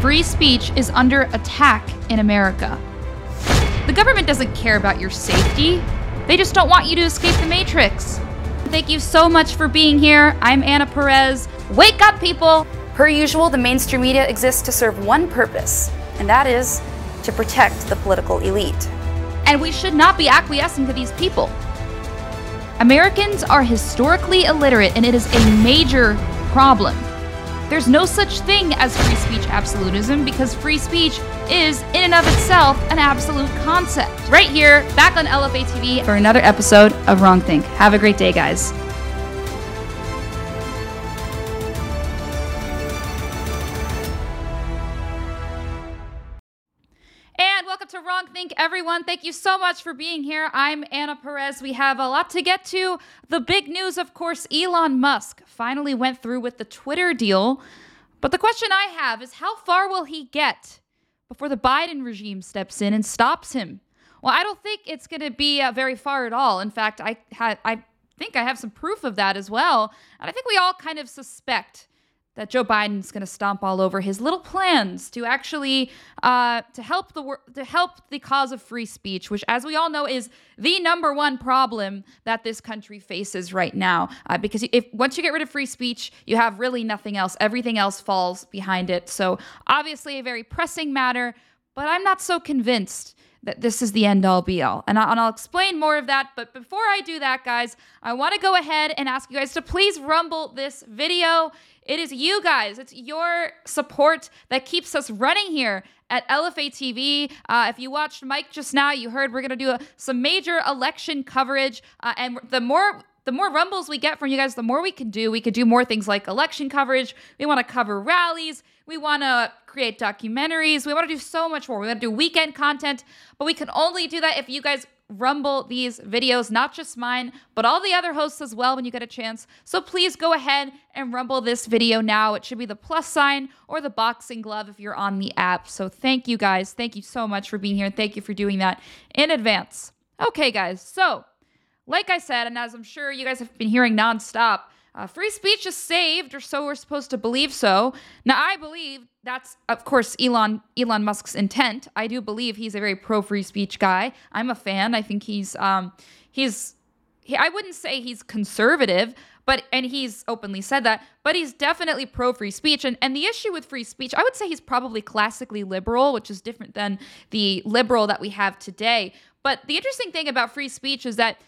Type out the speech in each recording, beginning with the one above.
Free speech is under attack in America. The government doesn't care about your safety, they just don't want you to escape the Matrix. Thank you so much for being here. I'm Anna Perez. Wake up, people! Per usual, the mainstream media exists to serve one purpose, and that is to protect the political elite. And we should not be acquiescing to these people. Americans are historically illiterate, and it is a major problem. There's no such thing as free speech absolutism because free speech is, in and of itself, an absolute concept. Right here, back on LFA TV for another episode of Wrong Think. Have a great day, guys. Everyone. Thank you so much for being here. I'm Anna Perez. We have a lot to get to. The big news, of course, Elon Musk finally went through with the Twitter deal. But the question I have is how far will he get before the Biden regime steps in and stops him? Well, I don't think it's going to be uh, very far at all. In fact, I, ha- I think I have some proof of that as well. And I think we all kind of suspect that Joe Biden's going to stomp all over his little plans to actually uh, to help the wor- to help the cause of free speech, which, as we all know, is the number one problem that this country faces right now. Uh, because if once you get rid of free speech, you have really nothing else. Everything else falls behind it. So obviously, a very pressing matter. But I'm not so convinced that this is the end all be all. And, I, and I'll explain more of that. But before I do that, guys, I want to go ahead and ask you guys to please rumble this video. It is you guys, it's your support that keeps us running here at LFA TV. Uh, if you watched Mike just now, you heard we're going to do a, some major election coverage. Uh, and the more the more rumbles we get from you guys, the more we can do. We could do more things like election coverage. We want to cover rallies. We want to create documentaries. We want to do so much more. We want to do weekend content, but we can only do that if you guys rumble these videos, not just mine, but all the other hosts as well when you get a chance. So please go ahead and rumble this video now. It should be the plus sign or the boxing glove if you're on the app. So thank you guys. Thank you so much for being here. Thank you for doing that in advance. Okay, guys. So like I said, and as I'm sure you guys have been hearing nonstop, uh, free speech is saved, or so we're supposed to believe so. Now, I believe that's, of course, Elon Elon Musk's intent. I do believe he's a very pro free speech guy. I'm a fan. I think he's um, he's he, I wouldn't say he's conservative, but and he's openly said that, but he's definitely pro free speech. And and the issue with free speech, I would say he's probably classically liberal, which is different than the liberal that we have today. But the interesting thing about free speech is that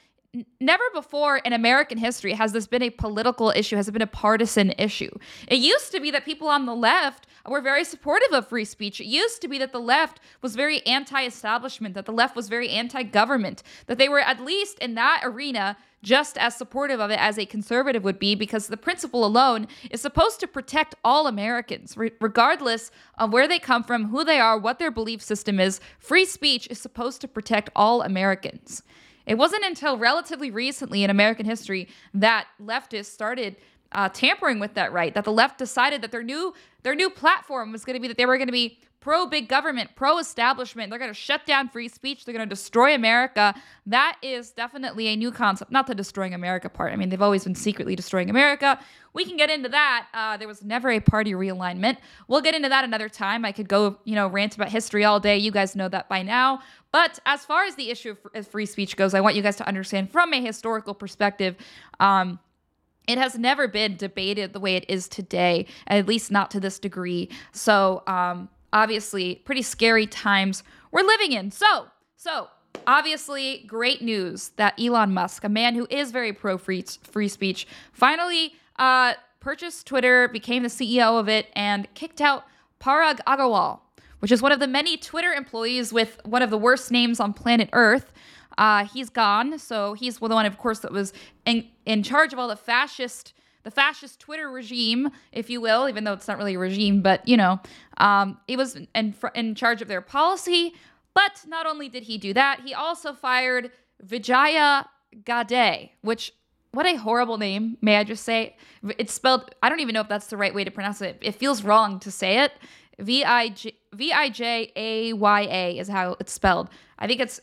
never before in American history has this been a political issue, has it been a partisan issue. It used to be that people on the left were very supportive of free speech. It used to be that the left was very anti establishment, that the left was very anti government, that they were at least in that arena just as supportive of it as a conservative would be because the principle alone is supposed to protect all Americans, re- regardless of where they come from, who they are, what their belief system is. Free speech is supposed to protect all Americans. It wasn't until relatively recently in American history that leftists started uh, tampering with that right. That the left decided that their new their new platform was going to be that they were going to be pro big government, pro establishment. They're going to shut down free speech. They're going to destroy America. That is definitely a new concept. Not the destroying America part. I mean, they've always been secretly destroying America. We can get into that. Uh, there was never a party realignment. We'll get into that another time. I could go, you know, rant about history all day. You guys know that by now. But as far as the issue of free speech goes, I want you guys to understand from a historical perspective. Um, it has never been debated the way it is today, at least not to this degree. So, um, obviously, pretty scary times we're living in. So, so obviously, great news that Elon Musk, a man who is very pro free free speech, finally uh, purchased Twitter, became the CEO of it, and kicked out Parag Agrawal, which is one of the many Twitter employees with one of the worst names on planet Earth. Uh, he's gone. So he's the one, of course, that was in, in charge of all the fascist, the fascist Twitter regime, if you will, even though it's not really a regime, but you know, um, he was in, in charge of their policy. But not only did he do that, he also fired Vijaya Gadde, which what a horrible name, may I just say? It's spelled, I don't even know if that's the right way to pronounce it. It feels wrong to say it. V I J A Y A is how it's spelled. I think it's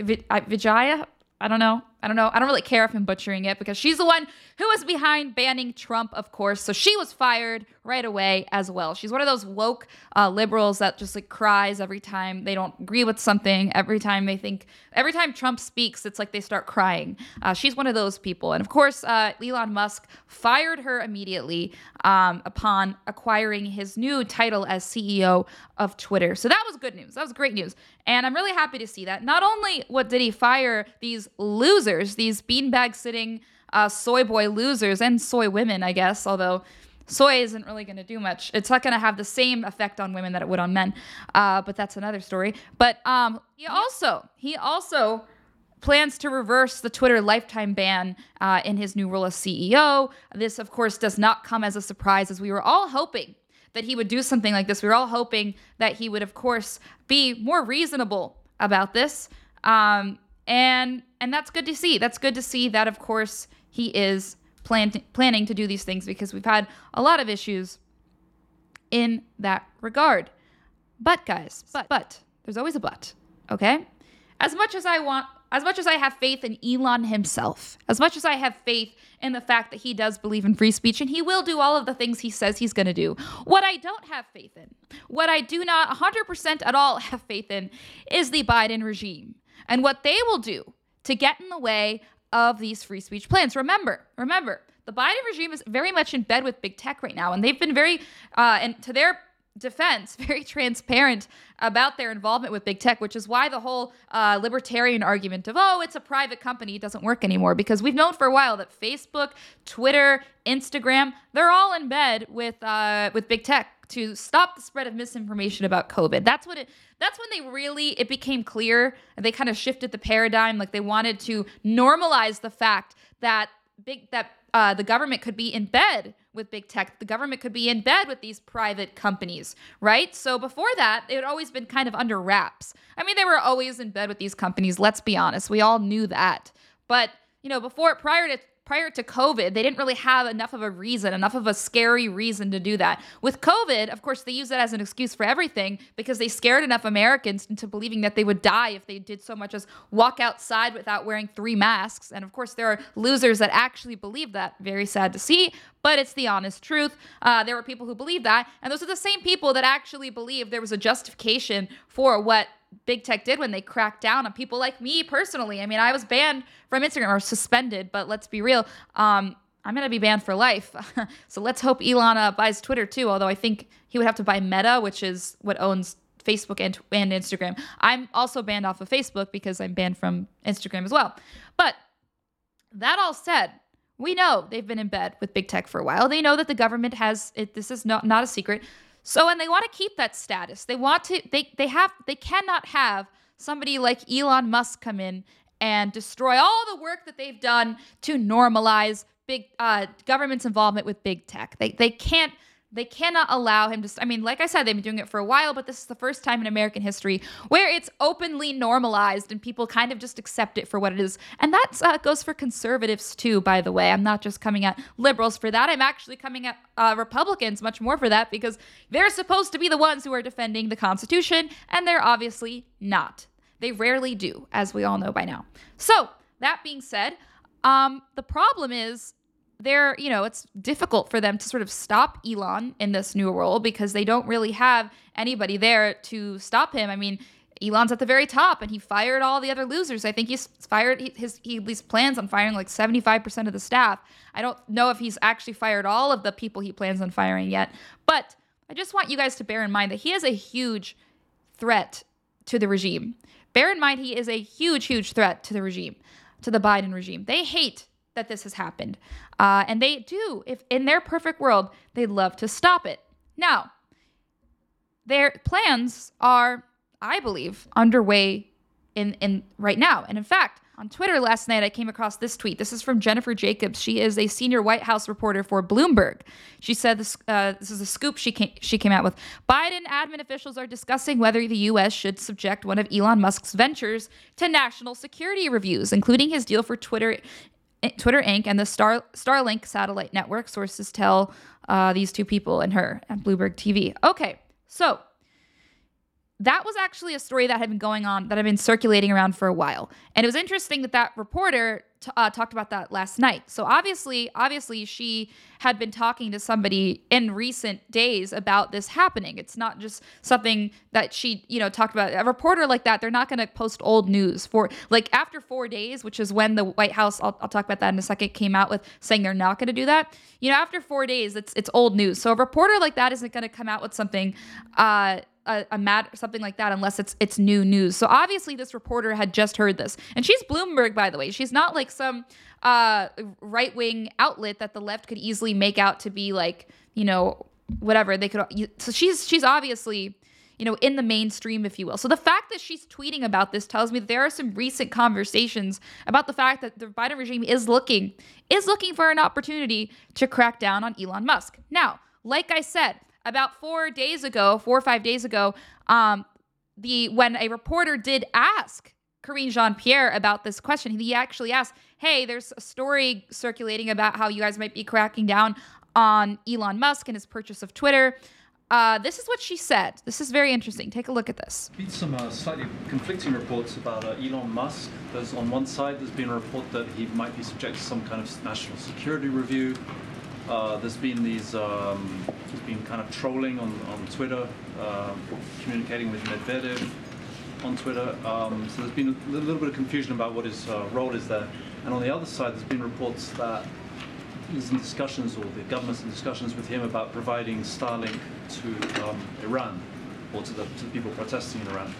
Vijaya. I don't know. I don't know. I don't really care if I'm butchering it because she's the one who was behind banning Trump, of course. So she was fired right away as well. She's one of those woke uh, liberals that just like cries every time they don't agree with something. Every time they think, every time Trump speaks, it's like they start crying. Uh, she's one of those people. And of course, uh, Elon Musk fired her immediately um, upon acquiring his new title as CEO of Twitter. So that was good news. That was great news. And I'm really happy to see that. Not only what did he fire these losers, these beanbag sitting uh, soy boy losers and soy women, I guess, although soy isn't really going to do much. It's not going to have the same effect on women that it would on men. Uh, but that's another story. But um, he also he also plans to reverse the Twitter lifetime ban uh, in his new role as CEO. This, of course, does not come as a surprise, as we were all hoping that he would do something like this. We were all hoping that he would, of course, be more reasonable about this. Um, and and that's good to see. That's good to see that, of course, he is plan- planning to do these things because we've had a lot of issues in that regard. But guys, but, but there's always a but, okay? As much as I want as much as I have faith in Elon himself, as much as I have faith in the fact that he does believe in free speech and he will do all of the things he says he's going to do, what I don't have faith in, what I do not 100% at all have faith in, is the Biden regime and what they will do to get in the way of these free speech plans. Remember, remember, the Biden regime is very much in bed with big tech right now, and they've been very, uh, and to their defense, very transparent about their involvement with big tech, which is why the whole uh, libertarian argument of, oh, it's a private company doesn't work anymore. Because we've known for a while that Facebook, Twitter, Instagram, they're all in bed with, uh, with big tech to stop the spread of misinformation about COVID. That's what it that's when they really it became clear they kind of shifted the paradigm like they wanted to normalize the fact that big that uh, the government could be in bed with big tech. The government could be in bed with these private companies, right? So before that, it had always been kind of under wraps. I mean, they were always in bed with these companies. Let's be honest. We all knew that. But you know, before prior to prior to COVID, they didn't really have enough of a reason, enough of a scary reason to do that. With COVID, of course, they use that as an excuse for everything because they scared enough Americans into believing that they would die if they did so much as walk outside without wearing three masks. And of course, there are losers that actually believe that. Very sad to see, but it's the honest truth. Uh, there were people who believe that, and those are the same people that actually believe there was a justification for what big tech did when they cracked down on people like me personally. I mean, I was banned from Instagram or suspended, but let's be real. Um, I'm going to be banned for life. so let's hope Elon uh, buys Twitter too, although I think he would have to buy Meta, which is what owns Facebook and, and Instagram. I'm also banned off of Facebook because I'm banned from Instagram as well. But that all said, we know they've been in bed with big tech for a while. They know that the government has it. This is not, not a secret. So and they want to keep that status. They want to they they have they cannot have somebody like Elon Musk come in and destroy all the work that they've done to normalize big uh, government's involvement with big tech. They they can't they cannot allow him to. I mean, like I said, they've been doing it for a while, but this is the first time in American history where it's openly normalized and people kind of just accept it for what it is. And that uh, goes for conservatives too, by the way. I'm not just coming at liberals for that. I'm actually coming at uh, Republicans much more for that because they're supposed to be the ones who are defending the Constitution, and they're obviously not. They rarely do, as we all know by now. So, that being said, um, the problem is they're, you know, it's difficult for them to sort of stop Elon in this new role because they don't really have anybody there to stop him. I mean, Elon's at the very top and he fired all the other losers. I think he's fired his he at least plans on firing like 75% of the staff. I don't know if he's actually fired all of the people he plans on firing yet, but I just want you guys to bear in mind that he is a huge threat to the regime. Bear in mind he is a huge huge threat to the regime, to the Biden regime. They hate that this has happened. Uh, and they do, if in their perfect world, they'd love to stop it. Now, their plans are, I believe, underway in, in right now. And in fact, on Twitter last night, I came across this tweet. This is from Jennifer Jacobs. She is a senior White House reporter for Bloomberg. She said this, uh, this is a scoop she came, she came out with. Biden admin officials are discussing whether the U.S. should subject one of Elon Musk's ventures to national security reviews, including his deal for Twitter Twitter Inc. and the Star Starlink satellite network. Sources tell uh, these two people and her at Bloomberg TV. Okay, so that was actually a story that had been going on that had been circulating around for a while, and it was interesting that that reporter t- uh, talked about that last night. So obviously, obviously, she had been talking to somebody in recent days about this happening. It's not just something that she, you know, talked about. A reporter like that, they're not going to post old news for like after four days, which is when the White House. I'll, I'll talk about that in a second. Came out with saying they're not going to do that. You know, after four days, it's it's old news. So a reporter like that isn't going to come out with something. Uh, a, a mat something like that unless it's it's new news. So obviously this reporter had just heard this, and she's Bloomberg by the way. She's not like some uh, right wing outlet that the left could easily make out to be like you know whatever they could. So she's she's obviously you know, in the mainstream, if you will. So the fact that she's tweeting about this tells me there are some recent conversations about the fact that the Biden regime is looking is looking for an opportunity to crack down on Elon Musk. Now, like I said, about four days ago, four or five days ago, um, the when a reporter did ask Karine Jean Pierre about this question, he actually asked, "Hey, there's a story circulating about how you guys might be cracking down on Elon Musk and his purchase of Twitter." Uh, this is what she said. This is very interesting. Take a look at this. Been some uh, slightly conflicting reports about uh, Elon Musk. There's on one side, there's been a report that he might be subject to some kind of national security review. Uh, there's been these, um, there's been kind of trolling on, on Twitter, um, communicating with Medvedev on Twitter. Um, so there's been a little bit of confusion about what his uh, role is there. And on the other side, there's been reports that he's in discussions, or the government's in discussions with him about providing Starlink to um, Iran, or to the, to the people protesting in Iran.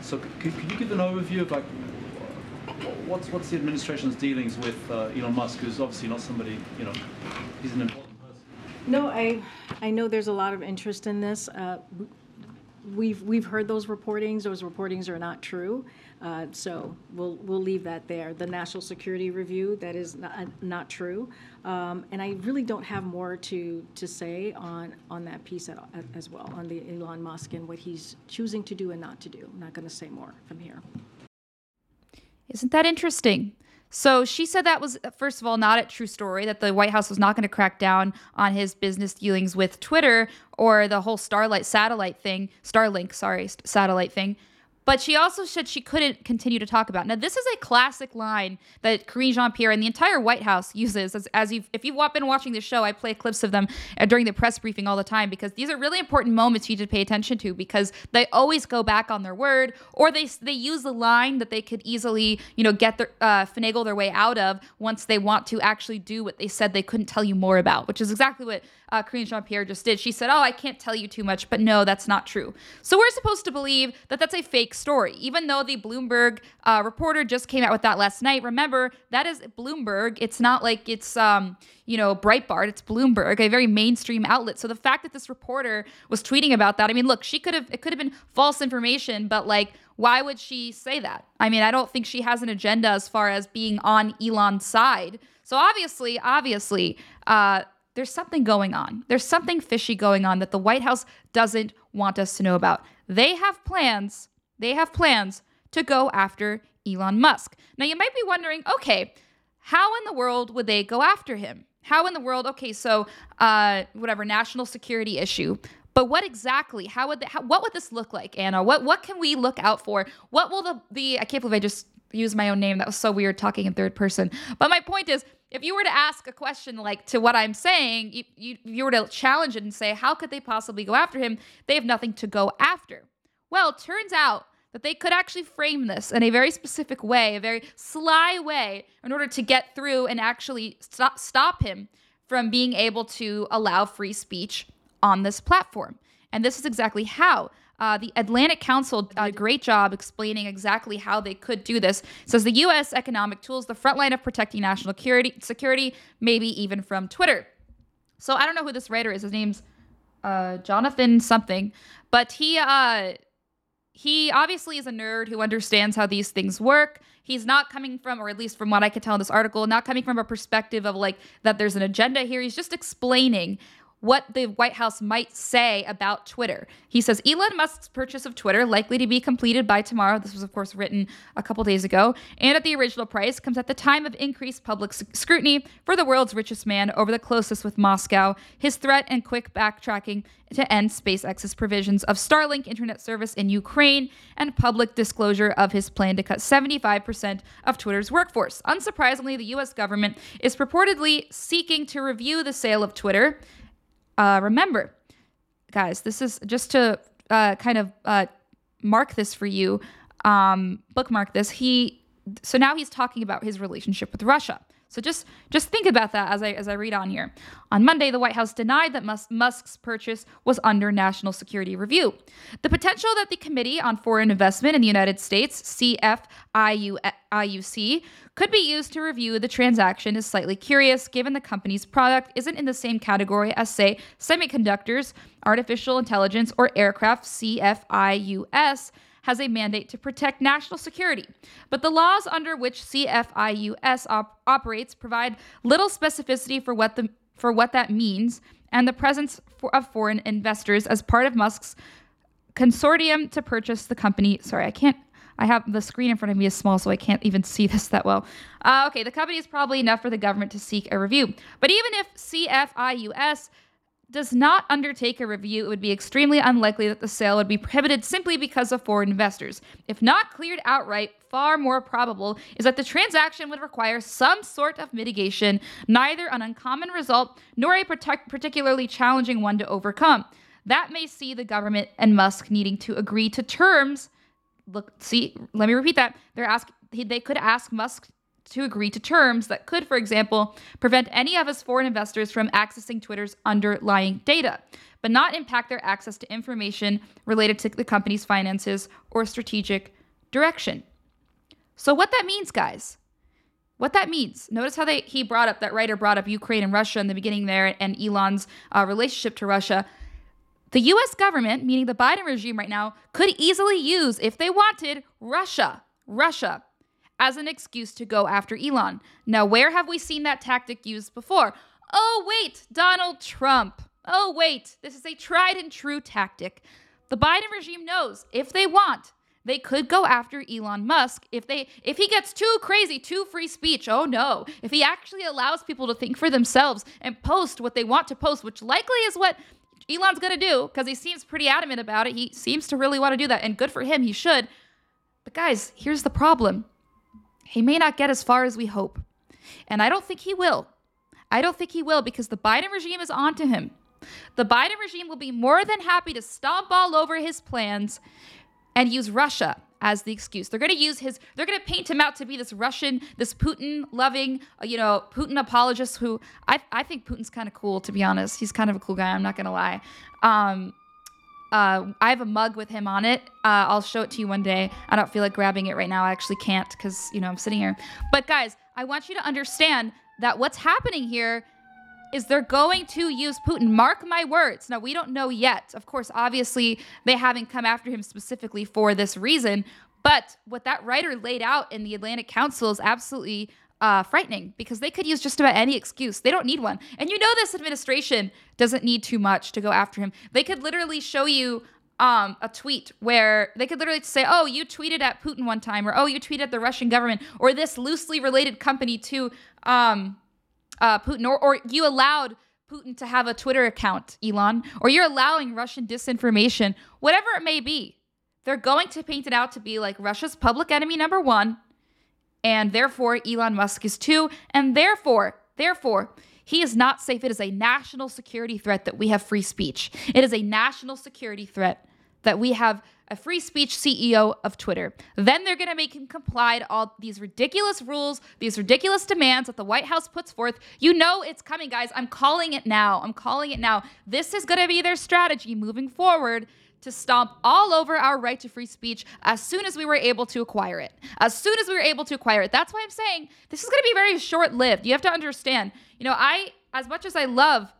So could, could you give an overview of like what's what's the administration's dealings with uh, Elon Musk, who's obviously not somebody you know, he's an important person. No, I, I know there's a lot of interest in this. Uh, We've, we've heard those reportings. Those reportings are not true. Uh, So we'll, we'll leave that there. The National Security Review, that is not, not true. Um, And I really don't have more to, to say on, on that piece at- as well, on the Elon Musk and what he's choosing to do and not to do. I'm not going to say more from here. Isn't that interesting? So she said that was, first of all, not a true story, that the White House was not going to crack down on his business dealings with Twitter or the whole Starlight satellite thing, Starlink, sorry, satellite thing. But she also said she couldn't continue to talk about. Now, this is a classic line that Karine Jean Pierre and the entire White House uses. As, as you've, if you've been watching the show, I play clips of them uh, during the press briefing all the time because these are really important moments you need to pay attention to because they always go back on their word or they they use a line that they could easily you know get their uh, finagle their way out of once they want to actually do what they said they couldn't tell you more about, which is exactly what uh, Karine Jean Pierre just did. She said, "Oh, I can't tell you too much," but no, that's not true. So we're supposed to believe that that's a fake story, even though the Bloomberg uh, reporter just came out with that last night. Remember, that is Bloomberg. It's not like it's um, you know Breitbart. It's Bloomberg, a very mainstream outlet. So the fact that this reporter was tweeting about that, I mean, look, she could have it could have been false information, but like. Why would she say that? I mean, I don't think she has an agenda as far as being on Elon's side. So obviously, obviously, uh, there's something going on. There's something fishy going on that the White House doesn't want us to know about. They have plans. They have plans to go after Elon Musk. Now, you might be wondering okay, how in the world would they go after him? How in the world? Okay, so uh, whatever national security issue. But what exactly? How would how, what would this look like, Anna? What what can we look out for? What will the the I can't believe I just used my own name. That was so weird talking in third person. But my point is, if you were to ask a question like to what I'm saying, you, you, you were to challenge it and say, how could they possibly go after him? They have nothing to go after. Well, turns out that they could actually frame this in a very specific way, a very sly way, in order to get through and actually stop, stop him from being able to allow free speech on this platform. And this is exactly how. Uh, the Atlantic Council did a great job explaining exactly how they could do this. It says the U.S. economic tools, the front line of protecting national security, security, maybe even from Twitter. So I don't know who this writer is. His name's uh, Jonathan something, but he uh, he obviously is a nerd who understands how these things work. He's not coming from, or at least from what I could tell in this article, not coming from a perspective of like that there's an agenda here. He's just explaining what the White House might say about Twitter. He says Elon Musk's purchase of Twitter, likely to be completed by tomorrow, this was, of course, written a couple days ago, and at the original price, comes at the time of increased public scrutiny for the world's richest man over the closest with Moscow, his threat and quick backtracking to end SpaceX's provisions of Starlink internet service in Ukraine, and public disclosure of his plan to cut 75% of Twitter's workforce. Unsurprisingly, the US government is purportedly seeking to review the sale of Twitter. Uh, remember, guys, this is just to uh, kind of uh, mark this for you, um, bookmark this. He so now he's talking about his relationship with Russia. So just just think about that as I as I read on here. On Monday, the White House denied that Mus- Musk's purchase was under national security review. The potential that the Committee on Foreign Investment in the United States (CFIUS) could be used to review the transaction is slightly curious, given the company's product isn't in the same category as, say, semiconductors, artificial intelligence, or aircraft (CFIUS) has a mandate to protect national security, but the laws under which CFIUS op- operates provide little specificity for what the for what that means and the presence for, of foreign investors as part of Musk's consortium to purchase the company. Sorry, I can't. I have the screen in front of me is small, so I can't even see this that well. Uh, okay, the company is probably enough for the government to seek a review. But even if CFIUS does not undertake a review, it would be extremely unlikely that the sale would be prohibited simply because of foreign investors. If not cleared outright, far more probable is that the transaction would require some sort of mitigation, neither an uncommon result nor a particularly challenging one to overcome. That may see the government and Musk needing to agree to terms. Look, see, let me repeat that. They're asking they could ask Musk to agree to terms that could, for example, prevent any of us foreign investors from accessing Twitter's underlying data, but not impact their access to information related to the company's finances or strategic direction. So, what that means, guys, what that means. Notice how they he brought up that writer brought up Ukraine and Russia in the beginning there, and Elon's uh, relationship to Russia. The U.S. government, meaning the Biden regime right now, could easily use, if they wanted, Russia, Russia as an excuse to go after Elon. Now, where have we seen that tactic used before? Oh, wait, Donald Trump. Oh, wait, this is a tried and true tactic. The Biden regime knows if they want, they could go after Elon Musk if they if he gets too crazy, too free speech. Oh no. If he actually allows people to think for themselves and post what they want to post, which likely is what Elon's going to do because he seems pretty adamant about it. He seems to really want to do that and good for him, he should. But guys, here's the problem. He may not get as far as we hope. And I don't think he will. I don't think he will because the Biden regime is onto him. The Biden regime will be more than happy to stomp all over his plans and use Russia as the excuse. They're going to use his, they're going to paint him out to be this Russian, this Putin loving, uh, you know, Putin apologist who I, I think Putin's kind of cool, to be honest. He's kind of a cool guy. I'm not going to lie. Um, uh, I have a mug with him on it. Uh, I'll show it to you one day. I don't feel like grabbing it right now. I actually can't because, you know, I'm sitting here. But guys, I want you to understand that what's happening here is they're going to use Putin. Mark my words. Now, we don't know yet. Of course, obviously, they haven't come after him specifically for this reason. But what that writer laid out in the Atlantic Council is absolutely uh, frightening because they could use just about any excuse. They don't need one. And you know, this administration doesn't need too much to go after him. They could literally show you um, a tweet where they could literally say, oh, you tweeted at Putin one time, or oh, you tweeted at the Russian government, or this loosely related company to um, uh, Putin, or, or you allowed Putin to have a Twitter account, Elon, or you're allowing Russian disinformation, whatever it may be. They're going to paint it out to be like Russia's public enemy number one and therefore Elon Musk is too, and therefore, therefore, he is not safe. It is a national security threat that we have free speech. It is a national security threat that we have a free speech CEO of Twitter. Then they're going to make him comply to all these ridiculous rules, these ridiculous demands that the White House puts forth. You know it's coming, guys. I'm calling it now. I'm calling it now. This is going to be their strategy moving forward to stomp all over our right to free speech as soon as we were able to acquire it. As soon as we were able to acquire it. That's why I'm saying this is going to be very short lived. You have to understand, you know, I, as much as I love,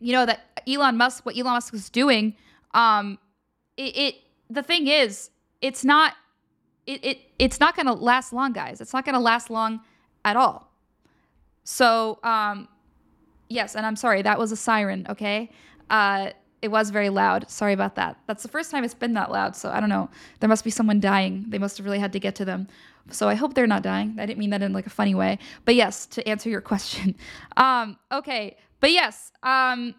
you know, that Elon Musk, what Elon Musk is doing, um, it, it the thing is, it's not, it, it it's not going to last long, guys. It's not going to last long at all. So, um, Yes, and I'm sorry, that was a siren, okay? Uh, it was very loud. Sorry about that. That's the first time it's been that loud, so I don't know. There must be someone dying. They must have really had to get to them. So I hope they're not dying. I didn't mean that in like a funny way. But yes, to answer your question. Um, okay. But yes, um,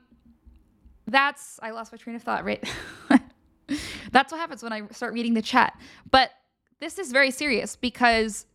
that's I lost my train of thought, right? that's what happens when I start reading the chat. But this is very serious because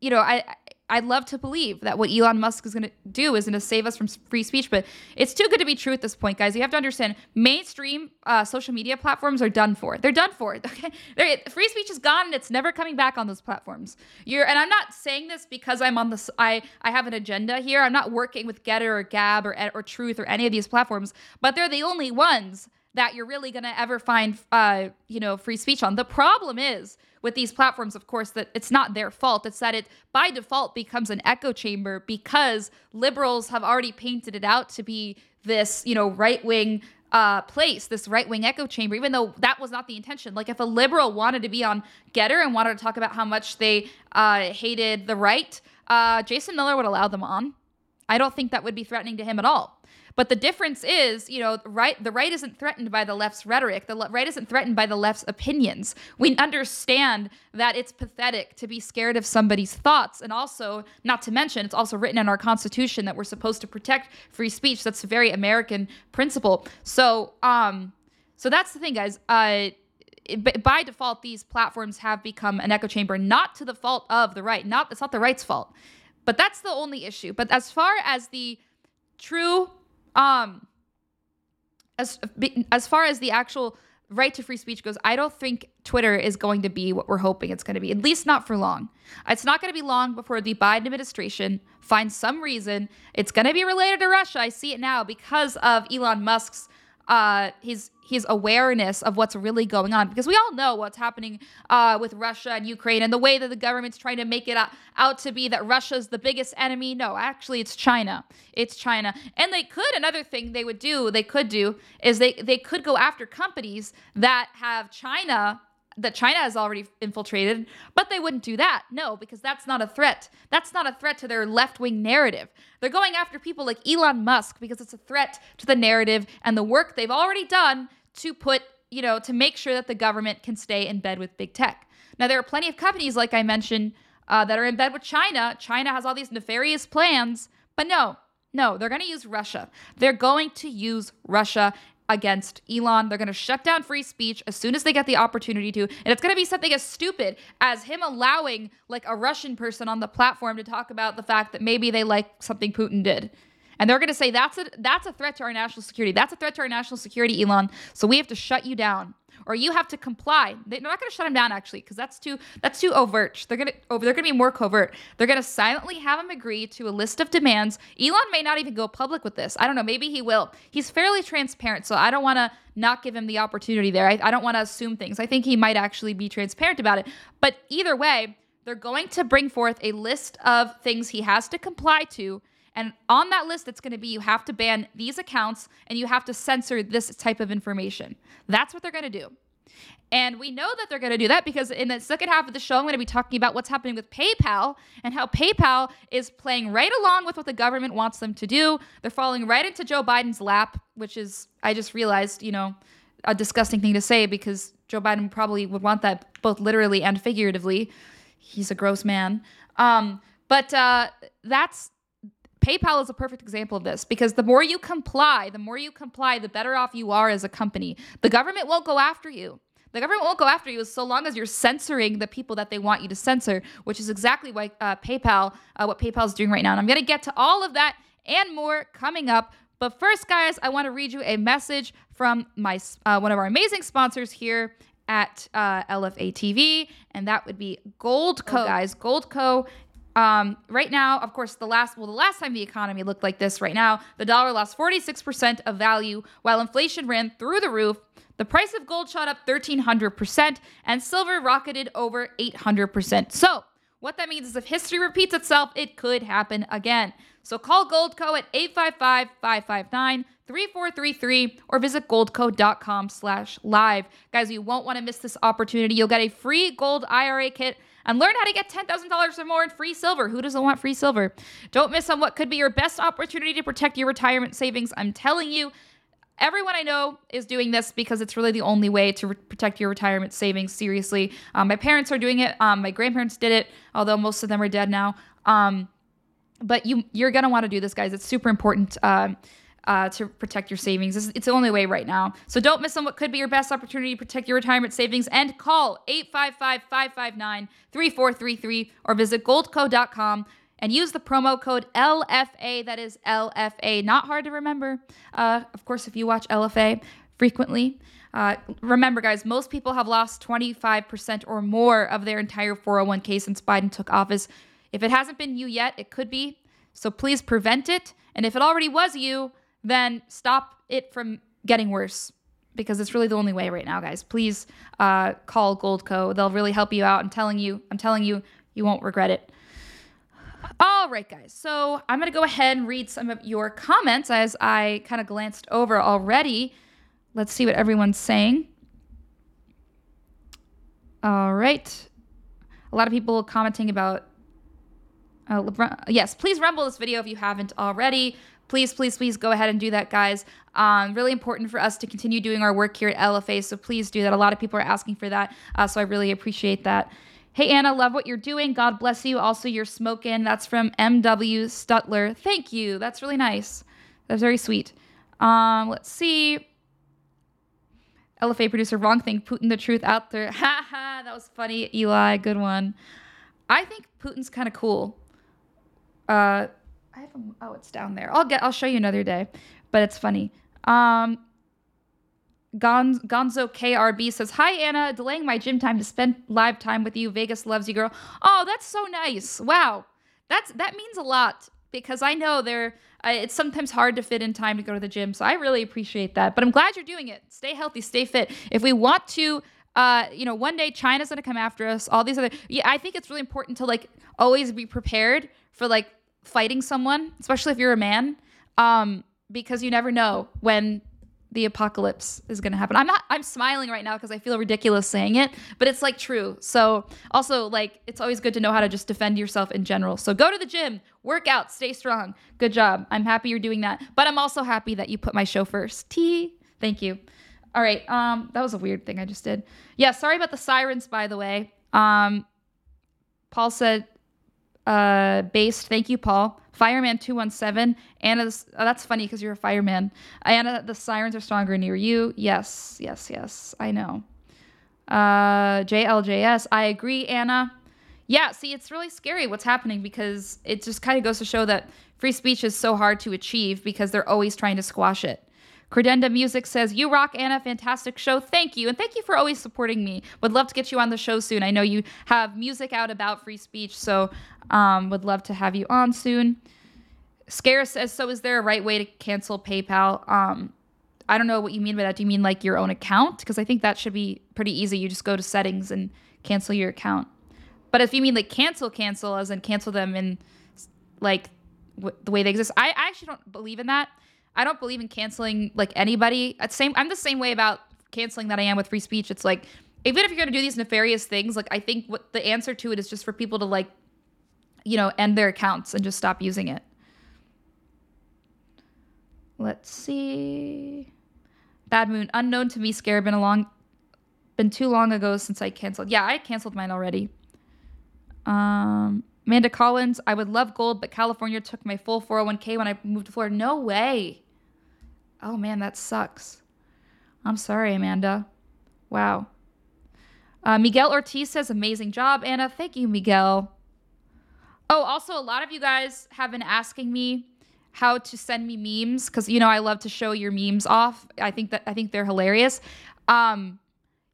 you know, I I'd love to believe that what Elon Musk is going to do is going to save us from free speech, but it's too good to be true at this point, guys. You have to understand, mainstream uh, social media platforms are done for. They're done for. Okay, They're, free speech is gone, and it's never coming back on those platforms. You're, and I'm not saying this because I'm on this. I I have an agenda here. I'm not working with Gettr or Gab or or Truth or any of these platforms, but they're the only ones that you're really going to ever find, uh, you know, free speech on. The problem is with these platforms, of course, that it's not their fault. It's that it by default becomes an echo chamber because liberals have already painted it out to be this, you know, right wing uh, place, this right wing echo chamber, even though that was not the intention. Like, if a liberal wanted to be on Gettr and wanted to talk about how much they uh, hated the right, uh, Jason Miller would allow them on. I don't think that would be threatening to him at all. But the difference is, you know, right the right isn't threatened by the left's rhetoric. The le- right isn't threatened by the left's opinions. We understand that it's pathetic to be scared of somebody's thoughts and also not to mention it's also written in our constitution that we're supposed to protect free speech. That's a very American principle. So, um so that's the thing guys. Uh by default, these platforms have become an echo chamber, not to the fault of the right. Not it's not the right's fault, but that's the only issue. But as far as the true um, as as far as the actual right to free speech goes, I don't think Twitter is going to be what we're hoping it's going to be. At least not for long. It's not going to be long before the Biden administration finds some reason it's going to be related to Russia. I see it now because of Elon Musk's uh, his his awareness of what's really going on because we all know what's happening uh, with Russia and Ukraine and the way that the government's trying to make it out to be that Russia's the biggest enemy. No, actually, it's China. It's China, and they could. Another thing they would do, they could do, is they they could go after companies that have China that China has already infiltrated, but they wouldn't do that. No, because that's not a threat. That's not a threat to their left wing narrative. They're going after people like Elon Musk because it's a threat to the narrative and the work they've already done to put, you know, to make sure that the government can stay in bed with big tech. Now, there are plenty of companies, like I mentioned, uh, that are in bed with China. China has all these nefarious plans, but no, no, they're going to use Russia. They're going to use Russia against Elon. They're going to shut down free speech as soon as they get the opportunity to. And it's going to be something as stupid as him allowing like a Russian person on the platform to talk about the fact that maybe they like something Putin did. And they're going to say that's a that's a threat to our national security. That's a threat to our national security, Elon. So we have to shut you down or you have to comply. They're not going to shut him down actually, because that's too that's too overt. They're going to oh, they're going to be more covert. They're going to silently have him agree to a list of demands. Elon may not even go public with this. I don't know. Maybe he will. He's fairly transparent, so I don't want to not give him the opportunity there. I, I don't want to assume things. I think he might actually be transparent about it. But either way, they're going to bring forth a list of things he has to comply to and on that list, it's going to be you have to ban these accounts and you have to censor this type of information. That's what they're going to do. And we know that they're going to do that because in the second half of the show, I'm going to be talking about what's happening with PayPal and how PayPal is playing right along with what the government wants them to do. They're falling right into Joe Biden's lap, which is, I just realized, you know, a disgusting thing to say because Joe Biden probably would want that both literally and figuratively. He's a gross man. Um, but uh, that's PayPal is a perfect example of this because the more you comply, the more you comply, the better off you are as a company. The government won't go after you. The government won't go after you so long as you're censoring the people that they want you to censor, which is exactly what uh, PayPal, uh, what PayPal is doing right now. And I'm going to get to all of that and more coming up. But first, guys, I want to read you a message from my uh, one of our amazing sponsors here at uh, LFA TV, and that would be Goldco, oh, guys. Goldco um, right now, of course, the last well, the last time the economy looked like this, right now, the dollar lost 46% of value while inflation ran through the roof. The price of gold shot up 1300%, and silver rocketed over 800%. So, what that means is if history repeats itself, it could happen again. So call Goldco at 855-559-3433 or visit goldco.com slash live. Guys, you won't want to miss this opportunity. You'll get a free gold IRA kit and learn how to get $10,000 or more in free silver. Who doesn't want free silver? Don't miss on what could be your best opportunity to protect your retirement savings. I'm telling you, everyone I know is doing this because it's really the only way to re- protect your retirement savings. Seriously, um, my parents are doing it. Um, my grandparents did it, although most of them are dead now. Um, but you you're gonna want to do this, guys. It's super important. Um, uh, to protect your savings. It's, it's the only way right now. So don't miss on what could be your best opportunity to protect your retirement savings and call 855 559 3433 or visit goldco.com and use the promo code LFA. That is LFA. Not hard to remember. Uh, of course, if you watch LFA frequently, uh, remember, guys, most people have lost 25% or more of their entire 401k since Biden took office. If it hasn't been you yet, it could be. So please prevent it. And if it already was you, then stop it from getting worse because it's really the only way right now, guys. Please uh, call Goldco. They'll really help you out. I'm telling you, I'm telling you, you won't regret it. All right, guys. So I'm going to go ahead and read some of your comments as I kind of glanced over already. Let's see what everyone's saying. All right. A lot of people commenting about. Uh, yes, please rumble this video if you haven't already. Please, please, please go ahead and do that, guys. Um, really important for us to continue doing our work here at LFA, so please do that. A lot of people are asking for that, uh, so I really appreciate that. Hey, Anna, love what you're doing. God bless you. Also, you're smoking. That's from MW Stutler. Thank you. That's really nice. That's very sweet. Um, let's see. LFA producer, wrong thing. Putin, the truth out there. Ha ha. That was funny, Eli. Good one. I think Putin's kind of cool. Uh, I have a, oh, it's down there. I'll get. I'll show you another day, but it's funny. Um, Gonz, Gonzo KRB says, Hi, Anna. Delaying my gym time to spend live time with you. Vegas loves you, girl. Oh, that's so nice. Wow. That's That means a lot because I know there uh, it's sometimes hard to fit in time to go to the gym. So I really appreciate that. But I'm glad you're doing it. Stay healthy, stay fit. If we want to, uh, you know, one day China's going to come after us, all these other, yeah, I think it's really important to like always be prepared for like fighting someone, especially if you're a man, um, because you never know when the apocalypse is going to happen. I'm not I'm smiling right now because I feel ridiculous saying it, but it's like true. So, also like it's always good to know how to just defend yourself in general. So, go to the gym, work out, stay strong. Good job. I'm happy you're doing that. But I'm also happy that you put my show first. T. Thank you. All right. Um that was a weird thing I just did. Yeah, sorry about the sirens by the way. Um Paul said uh, based. Thank you, Paul. Fireman 217. Anna, oh, that's funny because you're a fireman. Anna, the sirens are stronger near you. Yes, yes, yes. I know. Uh, JLJS. I agree, Anna. Yeah, see, it's really scary what's happening because it just kind of goes to show that free speech is so hard to achieve because they're always trying to squash it. Credenda Music says, You rock, Anna. Fantastic show. Thank you. And thank you for always supporting me. Would love to get you on the show soon. I know you have music out about free speech, so um, would love to have you on soon. Scare says, So is there a right way to cancel PayPal? Um, I don't know what you mean by that. Do you mean like your own account? Because I think that should be pretty easy. You just go to settings and cancel your account. But if you mean like cancel, cancel, as in cancel them in like w- the way they exist, I, I actually don't believe in that. I don't believe in canceling like anybody. At same, I'm the same way about canceling that I am with free speech. It's like even if you're gonna do these nefarious things, like I think what the answer to it is just for people to like, you know, end their accounts and just stop using it. Let's see. Bad Moon, unknown to me, scare been a long, been too long ago since I canceled. Yeah, I canceled mine already. Um, Amanda Collins, I would love gold, but California took my full 401k when I moved to Florida. No way. Oh man, that sucks. I'm sorry, Amanda. Wow. Uh, Miguel Ortiz says, amazing job, Anna. Thank you, Miguel. Oh, also, a lot of you guys have been asking me how to send me memes because you know I love to show your memes off. I think that I think they're hilarious. Um,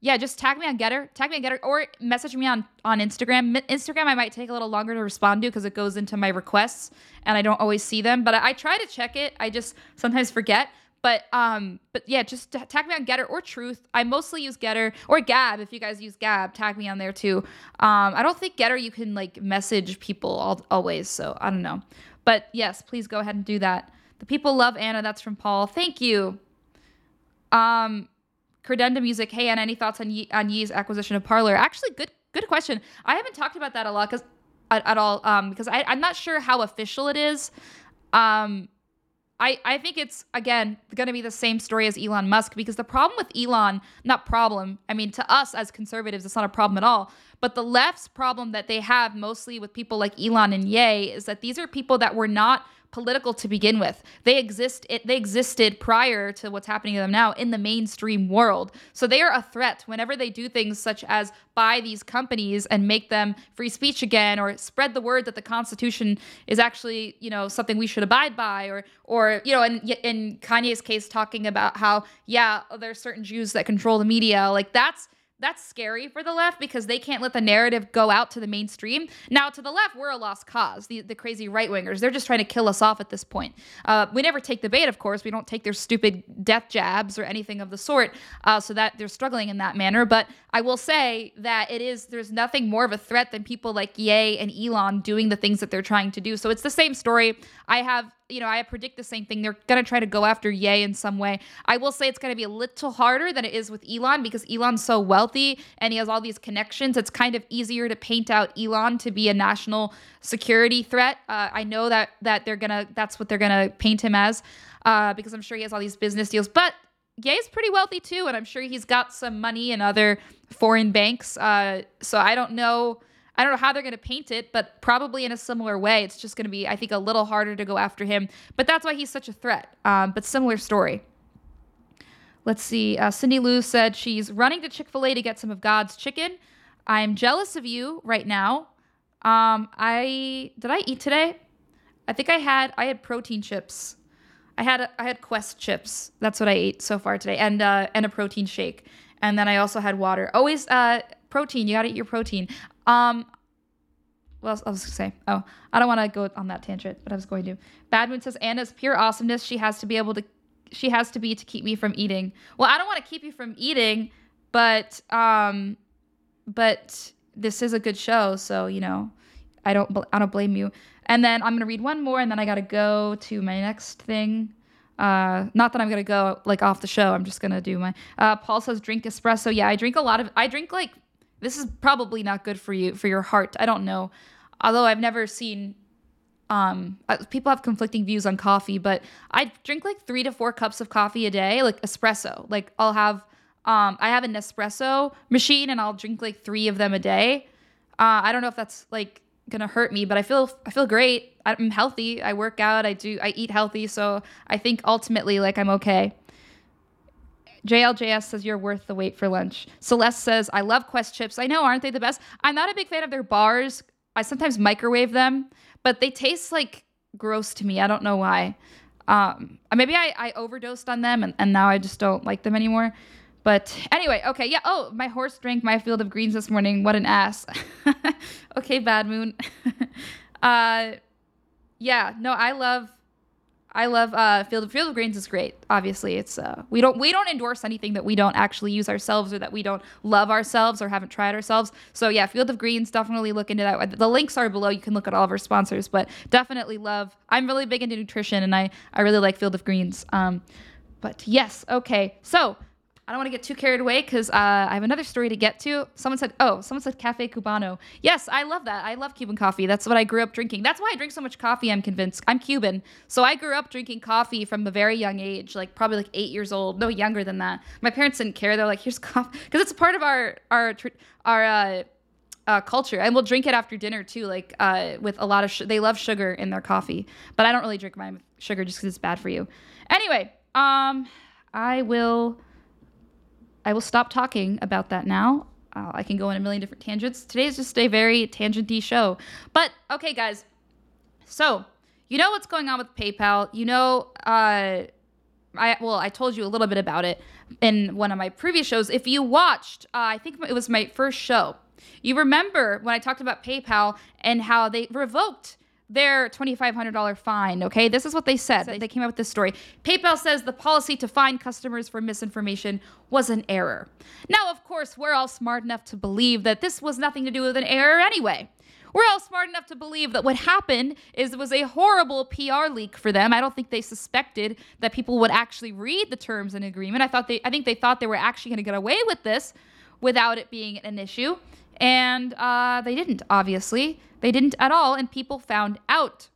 yeah, just tag me on Gettr, tag me on Gettr, or message me on on Instagram. Instagram I might take a little longer to respond to because it goes into my requests and I don't always see them. But I, I try to check it. I just sometimes forget. But um, but yeah, just tag me on Gettr or Truth. I mostly use Gettr or Gab. If you guys use Gab, tag me on there too. Um, I don't think Gettr you can like message people all, always, so I don't know. But yes, please go ahead and do that. The people love Anna. That's from Paul. Thank you. Um, Credenda Music. Hey, Anna, any thoughts on Ye, on Ye's acquisition of Parler? Actually, good good question. I haven't talked about that a lot because at, at, all um, because I, I'm not sure how official it is. Um, I, I think it's again going to be the same story as Elon Musk because the problem with Elon, not problem, I mean to us as conservatives it's not a problem at all, but the left's problem that they have mostly with people like Elon and Ye is that these are people that were not political to begin with. They exist it, they existed prior to what's happening to them now in the mainstream world. So they are a threat whenever they do things such as buy these companies and make them free speech again or spread the word that the constitution is actually, you know, something we should abide by or or you know, in in Kanye's case talking about how yeah, there's certain Jews that control the media. Like that's that's scary for the left because they can't let the narrative go out to the mainstream. Now, to the left, we're a lost cause. The, the crazy right wingers, they're just trying to kill us off at this point. Uh, we never take the bait, of course. We don't take their stupid death jabs or anything of the sort, uh, so that they're struggling in that manner. But I will say that it is, there's nothing more of a threat than people like Ye and Elon doing the things that they're trying to do. So it's the same story. I have you know, I predict the same thing. They're going to try to go after Ye in some way. I will say it's going to be a little harder than it is with Elon because Elon's so wealthy and he has all these connections. It's kind of easier to paint out Elon to be a national security threat. Uh, I know that that they're gonna that's what they're gonna paint him as uh, because I'm sure he has all these business deals. But Ye's pretty wealthy too, and I'm sure he's got some money in other foreign banks. Uh, so I don't know I don't know how they're going to paint it, but probably in a similar way. It's just going to be, I think, a little harder to go after him. But that's why he's such a threat. Um, but similar story. Let's see. Uh, Cindy Lou said she's running to Chick fil A to get some of God's chicken. I'm jealous of you right now. Um, I did I eat today? I think I had I had protein chips. I had I had Quest chips. That's what I ate so far today, and uh, and a protein shake. And then I also had water. Always uh, protein. You gotta eat your protein. Um, well, I was gonna say, oh, I don't want to go on that tangent, but I was going to. Badmoon says Anna's pure awesomeness. She has to be able to, she has to be to keep me from eating. Well, I don't want to keep you from eating, but um, but this is a good show, so you know, I don't, I don't blame you. And then I'm gonna read one more, and then I gotta go to my next thing. Uh, not that I'm gonna go like off the show. I'm just gonna do my. Uh, Paul says drink espresso. Yeah, I drink a lot of. I drink like this is probably not good for you for your heart. I don't know. Although I've never seen um uh, people have conflicting views on coffee, but I drink like 3 to 4 cups of coffee a day, like espresso. Like I'll have um I have an espresso machine and I'll drink like 3 of them a day. Uh I don't know if that's like gonna hurt me but i feel i feel great i'm healthy i work out i do i eat healthy so i think ultimately like i'm okay JLJS says you're worth the wait for lunch. Celeste says, I love Quest chips. I know, aren't they the best? I'm not a big fan of their bars. I sometimes microwave them, but they taste like gross to me. I don't know why. Um, maybe I, I overdosed on them and, and now I just don't like them anymore. But anyway, okay, yeah. Oh, my horse drank my field of greens this morning. What an ass. okay, bad moon. uh, yeah, no, I love I love uh, Field of Field of Greens is great. Obviously, it's uh, we don't we don't endorse anything that we don't actually use ourselves or that we don't love ourselves or haven't tried ourselves. So yeah, Field of Greens definitely look into that. The links are below. You can look at all of our sponsors, but definitely love. I'm really big into nutrition, and I I really like Field of Greens. Um, but yes, okay. So I don't want to get too carried away because uh, I have another story to get to. Someone said, oh, someone said Cafe Cubano. Yes, I love that. I love Cuban coffee. That's what I grew up drinking. That's why I drink so much coffee, I'm convinced. I'm Cuban. So I grew up drinking coffee from a very young age, like probably like eight years old. No, younger than that. My parents didn't care. They're like, here's coffee. Because it's a part of our, our, our, uh, uh, culture, and we'll drink it after dinner too. Like uh, with a lot of, sh- they love sugar in their coffee, but I don't really drink mine with sugar just because it's bad for you. Anyway, um, I will I will stop talking about that now. Uh, I can go in a million different tangents. Today is just a very tangenty show. But okay, guys. So you know what's going on with PayPal. You know, uh, I well, I told you a little bit about it in one of my previous shows. If you watched, uh, I think it was my first show. You remember when I talked about PayPal and how they revoked their $2,500 fine. Okay, this is what they said. They came out with this story. PayPal says the policy to fine customers for misinformation was an error. Now, of course, we're all smart enough to believe that this was nothing to do with an error anyway. We're all smart enough to believe that what happened is it was a horrible PR leak for them. I don't think they suspected that people would actually read the terms and agreement. I thought they I think they thought they were actually going to get away with this without it being an issue. And uh, they didn't, obviously. They didn't at all, and people found out.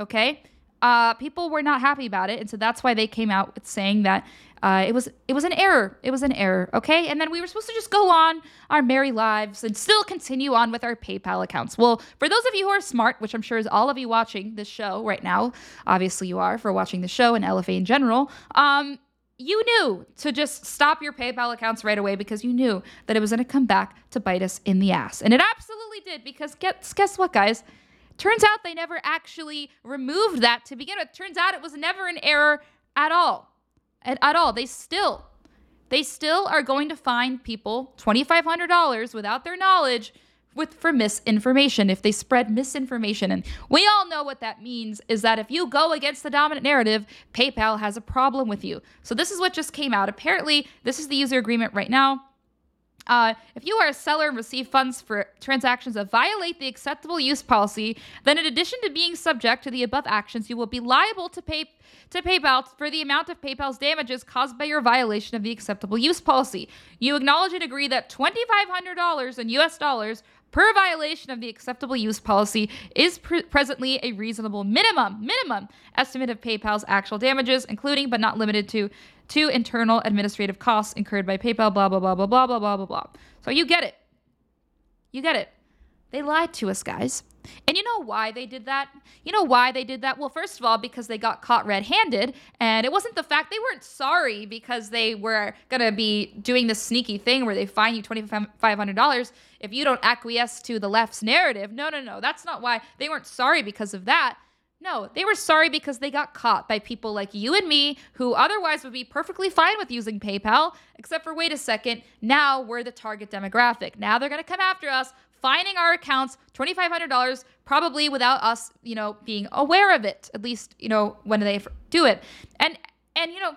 Okay? Uh, people were not happy about it, and so that's why they came out with saying that uh, it was it was an error. It was an error. Okay, and then we were supposed to just go on our merry lives and still continue on with our PayPal accounts. Well, for those of you who are smart, which I'm sure is all of you watching this show right now, obviously you are for watching the show and LFA in general. Um, you knew to just stop your PayPal accounts right away because you knew that it was going to come back to bite us in the ass. And it absolutely did because guess, guess what, guys? Turns out they never actually removed that to begin with. Turns out it was never an error at all. At, at all. They still, they still are going to find people $2,500 without their knowledge with for misinformation if they spread misinformation. And we all know what that means is that if you go against the dominant narrative paypal has a problem with you. So this is what just came out. Apparently this is the user agreement right now. Uh, if you are a seller and receive funds for transactions that violate the acceptable use policy, then in addition to being subject to the above actions, you will be liable to pay to PayPal for the amount of PayPal's damages caused by your violation of the acceptable use policy. You acknowledge and agree that $2,500 in US dollars per violation of the acceptable use policy is pr- presently a reasonable minimum minimum estimate of PayPal's actual damages, including but not limited to to internal administrative costs incurred by PayPal. Blah blah blah blah blah blah blah blah blah. So you get it. You get it. They lied to us, guys. And you know why they did that? You know why they did that? Well, first of all, because they got caught red handed. And it wasn't the fact they weren't sorry because they were going to be doing this sneaky thing where they fine you $2,500 if you don't acquiesce to the left's narrative. No, no, no. That's not why. They weren't sorry because of that. No, they were sorry because they got caught by people like you and me who otherwise would be perfectly fine with using PayPal, except for wait a second, now we're the target demographic. Now they're going to come after us, fining our accounts $2500 probably without us, you know, being aware of it. At least, you know, when they do it. And and you know,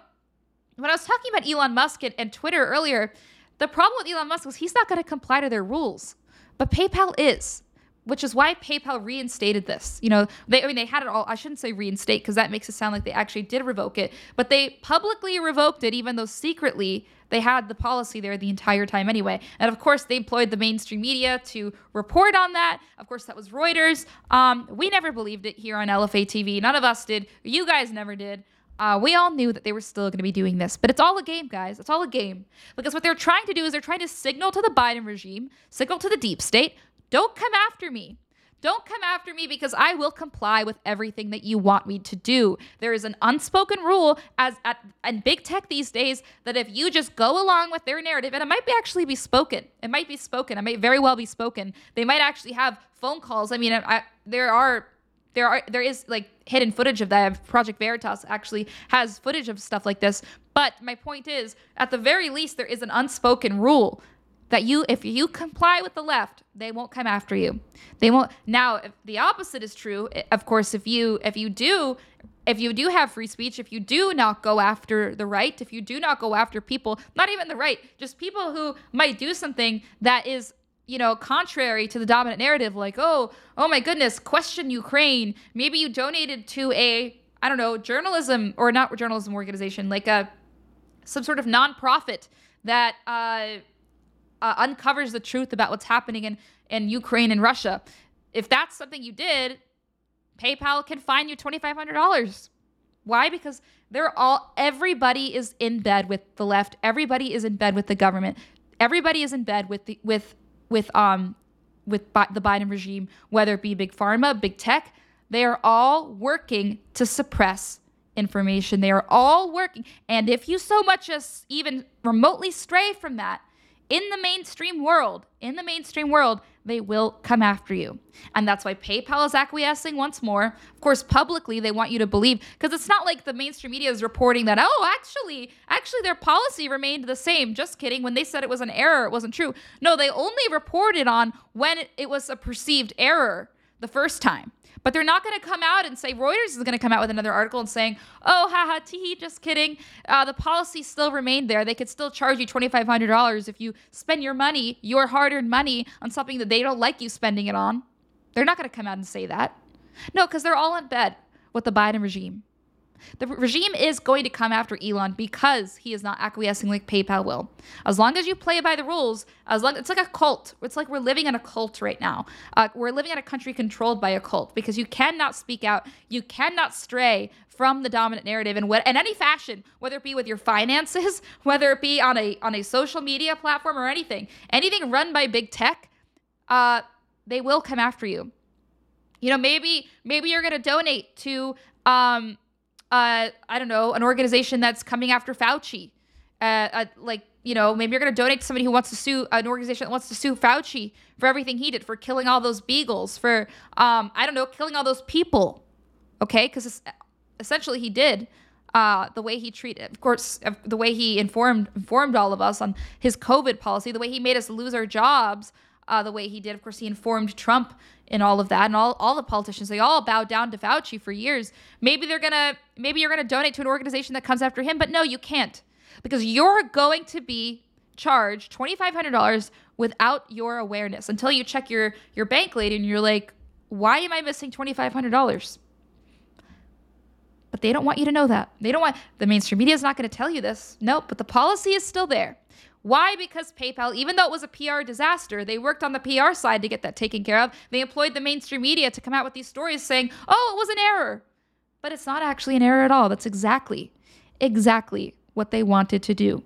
when I was talking about Elon Musk and, and Twitter earlier, the problem with Elon Musk was he's not going to comply to their rules. But PayPal is which is why PayPal reinstated this. You know, they I mean they had it all. I shouldn't say reinstate because that makes it sound like they actually did revoke it, but they publicly revoked it even though secretly they had the policy there the entire time anyway. And of course, they employed the mainstream media to report on that. Of course, that was Reuters. Um, we never believed it here on LFA TV. None of us did. You guys never did. Uh, we all knew that they were still going to be doing this, but it's all a game, guys. It's all a game. Because what they're trying to do is they're trying to signal to the Biden regime, signal to the deep state, don't come after me. Don't come after me because I will comply with everything that you want me to do. There is an unspoken rule as at and big tech these days that if you just go along with their narrative, and it might be actually be spoken, it might be spoken, it might very well be spoken. They might actually have phone calls. I mean, I, there are there are there is like hidden footage of that. Project Veritas actually has footage of stuff like this. But my point is, at the very least, there is an unspoken rule that you if you comply with the left they won't come after you. They won't now if the opposite is true of course if you if you do if you do have free speech if you do not go after the right if you do not go after people not even the right just people who might do something that is you know contrary to the dominant narrative like oh oh my goodness question ukraine. Maybe you donated to a i don't know journalism or not journalism organization like a some sort of nonprofit that uh uh, uncovers the truth about what's happening in, in Ukraine and Russia. If that's something you did, PayPal can fine you $2,500. Why? Because they're all, everybody is in bed with the left. Everybody is in bed with the government. Everybody is in bed with the, with, with, um, with Bi- the Biden regime, whether it be big pharma, big tech. They are all working to suppress information. They are all working. And if you so much as even remotely stray from that, in the mainstream world, in the mainstream world, they will come after you. And that's why PayPal is acquiescing once more. Of course, publicly, they want you to believe, because it's not like the mainstream media is reporting that, oh, actually, actually, their policy remained the same. Just kidding. When they said it was an error, it wasn't true. No, they only reported on when it was a perceived error the first time. But they're not going to come out and say Reuters is going to come out with another article and saying, "Oh, haha, tee just kidding. Uh, the policy still remained there. They could still charge you twenty five hundred dollars if you spend your money, your hard earned money, on something that they don't like you spending it on." They're not going to come out and say that. No, because they're all in bed with the Biden regime. The regime is going to come after Elon because he is not acquiescing like PayPal will. As long as you play by the rules, as long it's like a cult. It's like we're living in a cult right now. Uh, we're living in a country controlled by a cult because you cannot speak out, you cannot stray from the dominant narrative in what in any fashion, whether it be with your finances, whether it be on a on a social media platform or anything, anything run by big tech, uh, they will come after you. You know, maybe maybe you're gonna donate to um uh I don't know an organization that's coming after Fauci. Uh, uh like you know maybe you're gonna donate to somebody who wants to sue an organization that wants to sue Fauci for everything he did for killing all those beagles for um I don't know killing all those people. Okay, because essentially he did. Uh, the way he treated, of course, the way he informed informed all of us on his COVID policy, the way he made us lose our jobs, uh, the way he did. Of course, he informed Trump in all of that, and all, all the politicians they all bowed down to Fauci for years. Maybe they're gonna maybe you're gonna donate to an organization that comes after him, but no, you can't because you're going to be charged twenty five hundred dollars without your awareness until you check your your bank lady and you're like, why am I missing twenty five hundred dollars? But they don't want you to know that. They don't want the mainstream media is not going to tell you this. Nope, but the policy is still there. Why? Because PayPal, even though it was a PR disaster, they worked on the PR side to get that taken care of. They employed the mainstream media to come out with these stories saying, oh, it was an error. But it's not actually an error at all. That's exactly, exactly what they wanted to do.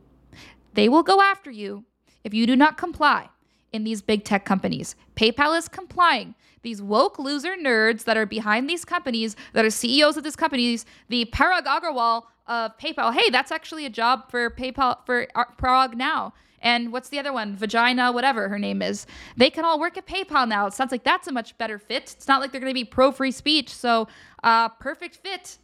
They will go after you if you do not comply in these big tech companies. PayPal is complying. These woke loser nerds that are behind these companies, that are CEOs of these companies, the Parag Agrawal of PayPal. Hey, that's actually a job for PayPal for Parag now. And what's the other one? Vagina, whatever her name is. They can all work at PayPal now. It sounds like that's a much better fit. It's not like they're going to be pro free speech. So, uh, perfect fit.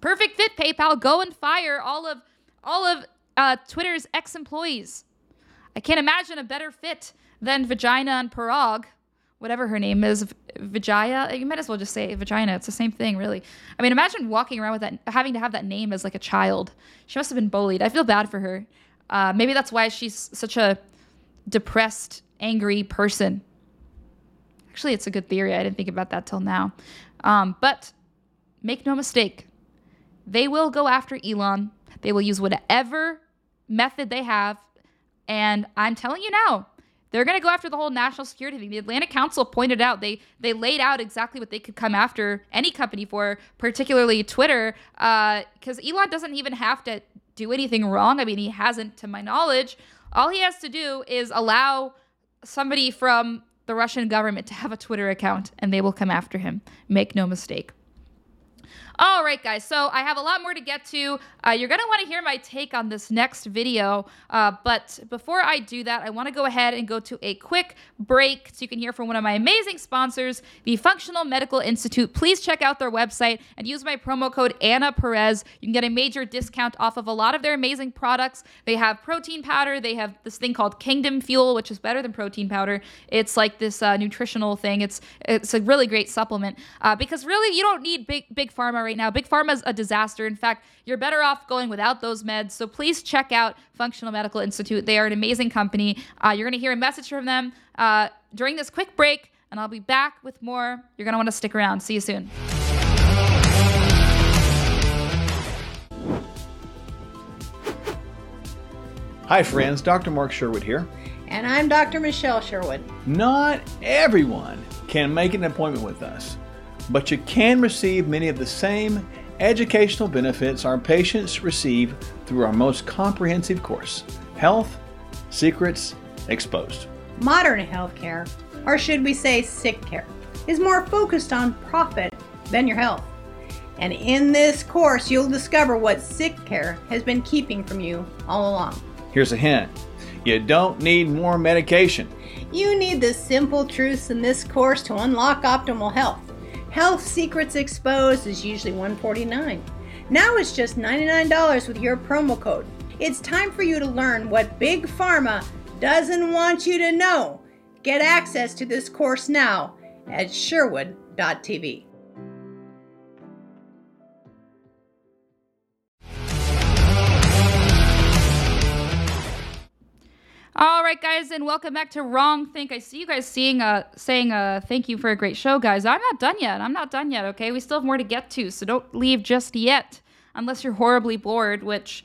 Perfect fit, PayPal. Go and fire all of all of uh, Twitter's ex employees. I can't imagine a better fit than Vagina and Parag whatever her name is, Vijaya. You might as well just say vagina. It's the same thing, really. I mean, imagine walking around with that, having to have that name as like a child. She must have been bullied. I feel bad for her. Uh, maybe that's why she's such a depressed, angry person. Actually, it's a good theory. I didn't think about that till now. Um, but make no mistake, they will go after Elon. They will use whatever method they have. And I'm telling you now, they're going to go after the whole national security thing. The Atlantic Council pointed out they they laid out exactly what they could come after any company for, particularly Twitter, because uh, Elon doesn't even have to do anything wrong. I mean, he hasn't, to my knowledge. All he has to do is allow somebody from the Russian government to have a Twitter account, and they will come after him. Make no mistake. All right, guys. So I have a lot more to get to. Uh, you're going to want to hear my take on this next video. Uh, but before I do that, I want to go ahead and go to a quick break so you can hear from one of my amazing sponsors, the Functional Medical Institute. Please check out their website and use my promo code Anna Perez. You can get a major discount off of a lot of their amazing products. They have protein powder. They have this thing called Kingdom Fuel, which is better than protein powder. It's like this uh, nutritional thing. It's it's a really great supplement uh, because really you don't need big big pharma right now. Big Pharma is a disaster. In fact, you're better off going without those meds. So please check out Functional Medical Institute. They are an amazing company. Uh, you're going to hear a message from them uh, during this quick break, and I'll be back with more. You're going to want to stick around. See you soon. Hi, friends. Dr. Mark Sherwood here. And I'm Dr. Michelle Sherwood. Not everyone can make an appointment with us but you can receive many of the same educational benefits our patients receive through our most comprehensive course Health Secrets Exposed. Modern healthcare, or should we say sick care, is more focused on profit than your health. And in this course, you'll discover what sick care has been keeping from you all along. Here's a hint you don't need more medication. You need the simple truths in this course to unlock optimal health. Health Secrets Exposed is usually 149. Now it's just $99 with your promo code. It's time for you to learn what Big Pharma doesn't want you to know. Get access to this course now at sherwood.tv. All right, guys, and welcome back to Wrong Think. I see you guys seeing uh saying uh thank you for a great show, guys. I'm not done yet. I'm not done yet. Okay, we still have more to get to, so don't leave just yet. unless you're horribly bored, which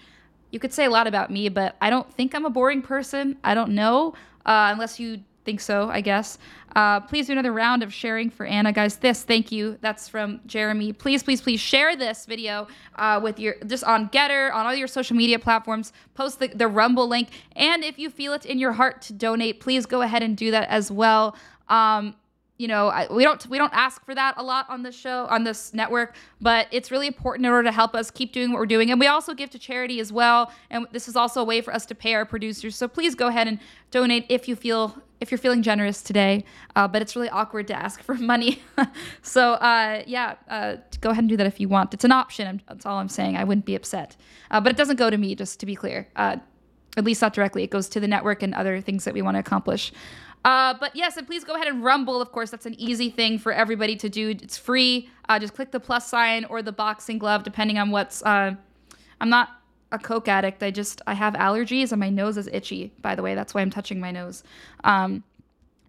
you could say a lot about me, but I don't think I'm a boring person. I don't know, uh, unless you think so, I guess. Uh, please do another round of sharing for Anna, guys. This, thank you. That's from Jeremy. Please, please, please share this video uh, with your just on Gettr, on all your social media platforms. Post the, the Rumble link, and if you feel it in your heart to donate, please go ahead and do that as well. Um, you know, I, we don't we don't ask for that a lot on this show on this network, but it's really important in order to help us keep doing what we're doing. And we also give to charity as well, and this is also a way for us to pay our producers. So please go ahead and donate if you feel if you're feeling generous today. Uh, but it's really awkward to ask for money, so uh, yeah, uh, go ahead and do that if you want. It's an option. That's all I'm saying. I wouldn't be upset, uh, but it doesn't go to me. Just to be clear, uh, at least not directly. It goes to the network and other things that we want to accomplish. Uh, but yes, and please go ahead and Rumble. Of course, that's an easy thing for everybody to do. It's free. Uh, just click the plus sign or the boxing glove, depending on what's. Uh, I'm not a coke addict. I just I have allergies and my nose is itchy. By the way, that's why I'm touching my nose. Um,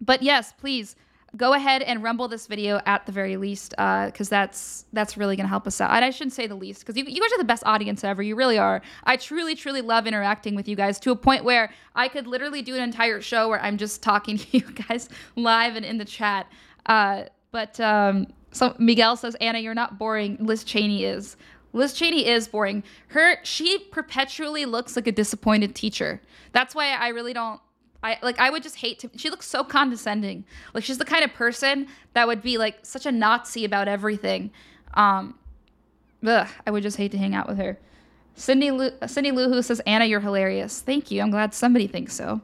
but yes, please go ahead and rumble this video at the very least because uh, that's that's really going to help us out. And i shouldn't say the least because you, you guys are the best audience ever you really are. I truly truly love interacting with you guys to a point where i could literally do an entire show where i'm just talking to you guys live and in the chat. Uh, but um, so miguel says anna you're not boring. Liz cheney is. Liz cheney is boring. Her she perpetually looks like a disappointed teacher. That's why i really don't I like I would just hate to she looks so condescending. Like she's the kind of person that would be like such a Nazi about everything. Um ugh, I would just hate to hang out with her. Cindy Lu- Cindy Luhu says Anna you're hilarious. Thank you. I'm glad somebody thinks so.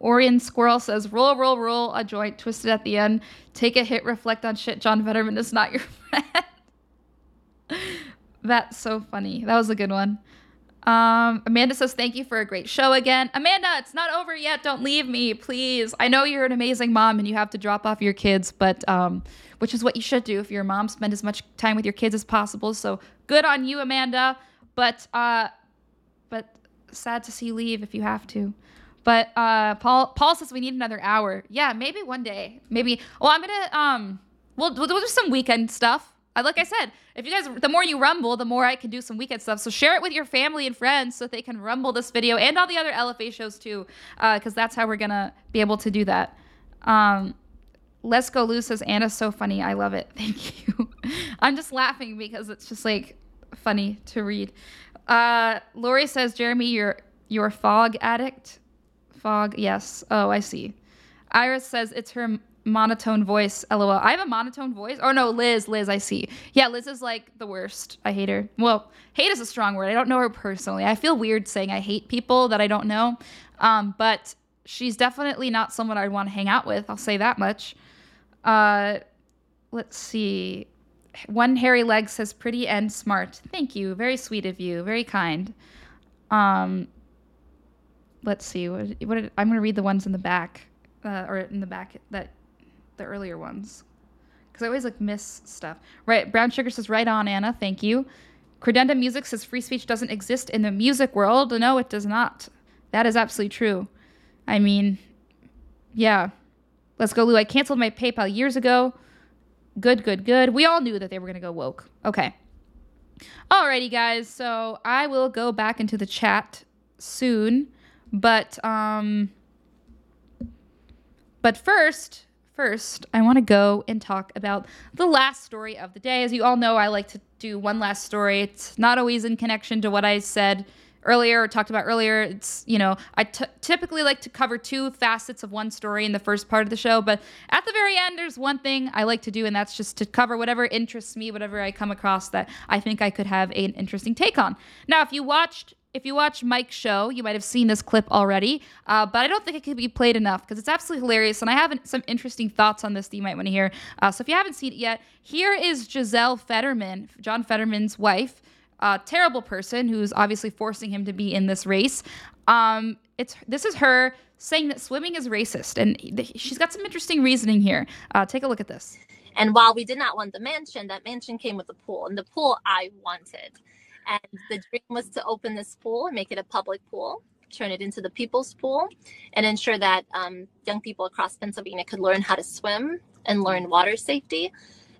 Orion Squirrel says roll roll roll a joint twisted at the end. Take a hit reflect on shit John Fetterman is not your friend. That's so funny. That was a good one. Um, Amanda says, Thank you for a great show again. Amanda, it's not over yet. Don't leave me, please. I know you're an amazing mom and you have to drop off your kids, but um, which is what you should do if you're a mom, spend as much time with your kids as possible. So good on you, Amanda. But uh, but sad to see you leave if you have to. But uh, Paul Paul says we need another hour. Yeah, maybe one day. Maybe. Well, I'm gonna um, we'll we'll do some weekend stuff like I said, if you guys, the more you rumble, the more I can do some weekend stuff. So share it with your family and friends so that they can rumble this video and all the other LFA shows too, because uh, that's how we're gonna be able to do that. Um, Let's Go Lou says Anna's so funny. I love it. Thank you. I'm just laughing because it's just like funny to read. Uh, Lori says Jeremy, you're you're a fog addict. Fog, yes. Oh, I see. Iris says it's her monotone voice. LOL. I have a monotone voice. Oh no, Liz. Liz, I see. Yeah, Liz is like the worst. I hate her. Well, hate is a strong word. I don't know her personally. I feel weird saying I hate people that I don't know. Um, but she's definitely not someone I'd want to hang out with. I'll say that much. Uh, let's see. One hairy leg says pretty and smart. Thank you. Very sweet of you. Very kind. Um, let's see. What, what did, I'm going to read the ones in the back. Uh, or in the back that the earlier ones because I always like miss stuff. Right, Brown Sugar says right on Anna, thank you. Credenda Music says free speech doesn't exist in the music world. No, it does not. That is absolutely true. I mean, yeah. Let's go, Lou. I canceled my PayPal years ago. Good, good, good. We all knew that they were gonna go woke. Okay. Alrighty, guys. So I will go back into the chat soon, but um, but first First, I want to go and talk about the last story of the day. As you all know, I like to do one last story. It's not always in connection to what I said earlier or talked about earlier. It's, you know, I t- typically like to cover two facets of one story in the first part of the show, but at the very end, there's one thing I like to do, and that's just to cover whatever interests me, whatever I come across that I think I could have an interesting take on. Now, if you watched if you watch Mike's show, you might have seen this clip already, uh, but I don't think it could be played enough because it's absolutely hilarious. And I have some interesting thoughts on this that you might want to hear. Uh, so if you haven't seen it yet, here is Giselle Fetterman, John Fetterman's wife, a terrible person who's obviously forcing him to be in this race. Um, it's this is her saying that swimming is racist, and she's got some interesting reasoning here. Uh, take a look at this. And while we did not want the mansion, that mansion came with a pool, and the pool I wanted. And the dream was to open this pool and make it a public pool, turn it into the people's pool, and ensure that um, young people across Pennsylvania could learn how to swim and learn water safety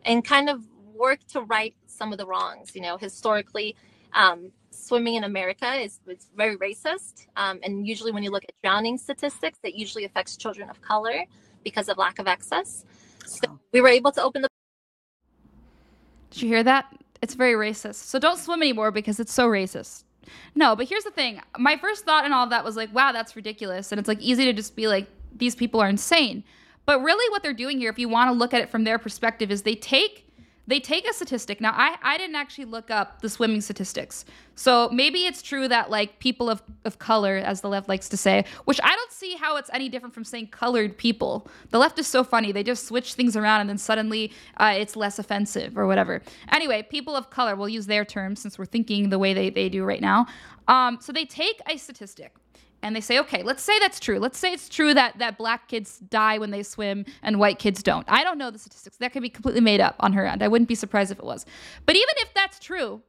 and kind of work to right some of the wrongs. You know, historically, Um, swimming in America is, is very racist. Um, and usually, when you look at drowning statistics, it usually affects children of color because of lack of access. So we were able to open the. Did you hear that? It's very racist. So don't swim anymore because it's so racist. No, but here's the thing. My first thought and all of that was like, wow, that's ridiculous. And it's like easy to just be like, these people are insane. But really, what they're doing here, if you want to look at it from their perspective, is they take they take a statistic. Now, I, I didn't actually look up the swimming statistics. So maybe it's true that like people of, of color, as the left likes to say, which I don't see how it's any different from saying colored people. The left is so funny. They just switch things around and then suddenly uh, it's less offensive or whatever. Anyway, people of color, we'll use their terms since we're thinking the way they, they do right now. Um, so they take a statistic and they say, okay, let's say that's true. Let's say it's true that that black kids die when they swim and white kids don't. I don't know the statistics. That could be completely made up on her end. I wouldn't be surprised if it was. But even if that's true,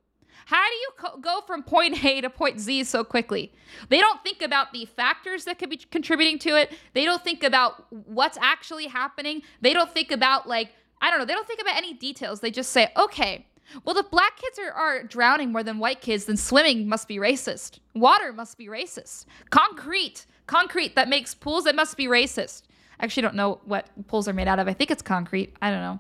how do you co- go from point A to point Z so quickly? They don't think about the factors that could be contributing to it. They don't think about what's actually happening. They don't think about like I don't know. They don't think about any details. They just say, okay, well, if black kids are, are drowning more than white kids, then swimming must be racist. Water must be racist. Concrete, concrete that makes pools, it must be racist. I actually don't know what pools are made out of. I think it's concrete. I don't know.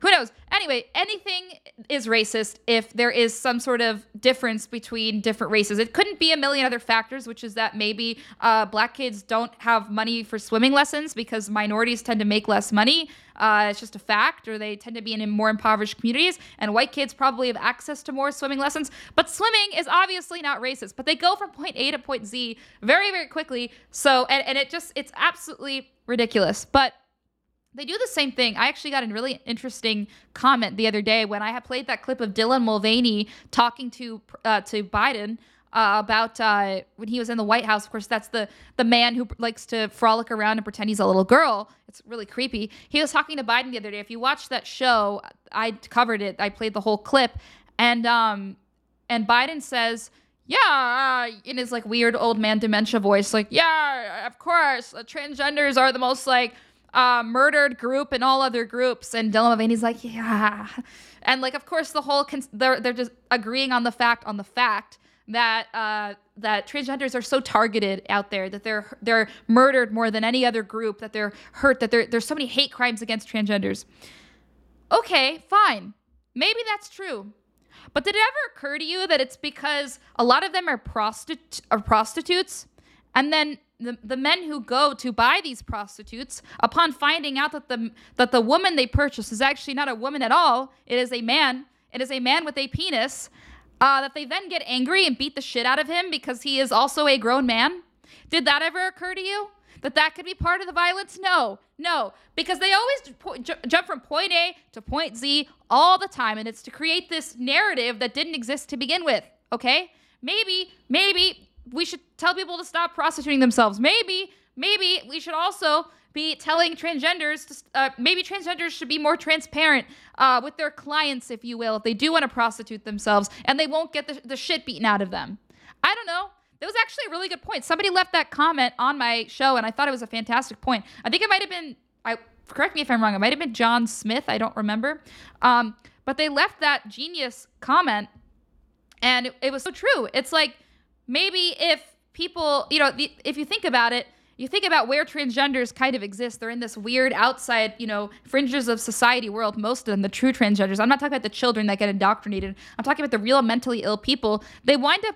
Who knows? Anyway, anything is racist if there is some sort of difference between different races. It couldn't be a million other factors, which is that maybe uh, black kids don't have money for swimming lessons because minorities tend to make less money. Uh, it's just a fact, or they tend to be in more impoverished communities, and white kids probably have access to more swimming lessons. But swimming is obviously not racist, but they go from point A to point Z very, very quickly. So, and, and it just, it's absolutely ridiculous. But they do the same thing. I actually got a really interesting comment the other day when I had played that clip of Dylan Mulvaney talking to uh, to Biden uh, about uh, when he was in the White House. Of course, that's the the man who likes to frolic around and pretend he's a little girl. It's really creepy. He was talking to Biden the other day. If you watch that show, I covered it. I played the whole clip, and um, and Biden says. Yeah, uh, in his like weird old man dementia voice, like, yeah, of course, uh, transgenders are the most like uh, murdered group and all other groups. And Dylan Mulvaney's like, yeah. And like, of course, the whole cons- they're they're just agreeing on the fact on the fact that uh, that transgenders are so targeted out there that they're they're murdered more than any other group that they're hurt that there's so many hate crimes against transgenders. Okay, fine, maybe that's true. But did it ever occur to you that it's because a lot of them are, prostitu- are prostitutes, and then the, the men who go to buy these prostitutes, upon finding out that the that the woman they purchase is actually not a woman at all, it is a man. It is a man with a penis. Uh, that they then get angry and beat the shit out of him because he is also a grown man. Did that ever occur to you? That that could be part of the violence? No, no, because they always po- jump from point A to point Z all the time, and it's to create this narrative that didn't exist to begin with. Okay, maybe, maybe we should tell people to stop prostituting themselves. Maybe, maybe we should also be telling transgenders to, uh, maybe transgenders should be more transparent uh, with their clients, if you will, if they do want to prostitute themselves and they won't get the, the shit beaten out of them. I don't know. That was actually a really good point. Somebody left that comment on my show, and I thought it was a fantastic point. I think it might have been, I correct me if I'm wrong, it might have been John Smith. I don't remember. Um, but they left that genius comment, and it, it was so true. It's like, maybe if people, you know, the, if you think about it, you think about where transgenders kind of exist. They're in this weird outside, you know, fringes of society world, most of them, the true transgenders. I'm not talking about the children that get indoctrinated. I'm talking about the real mentally ill people. They wind up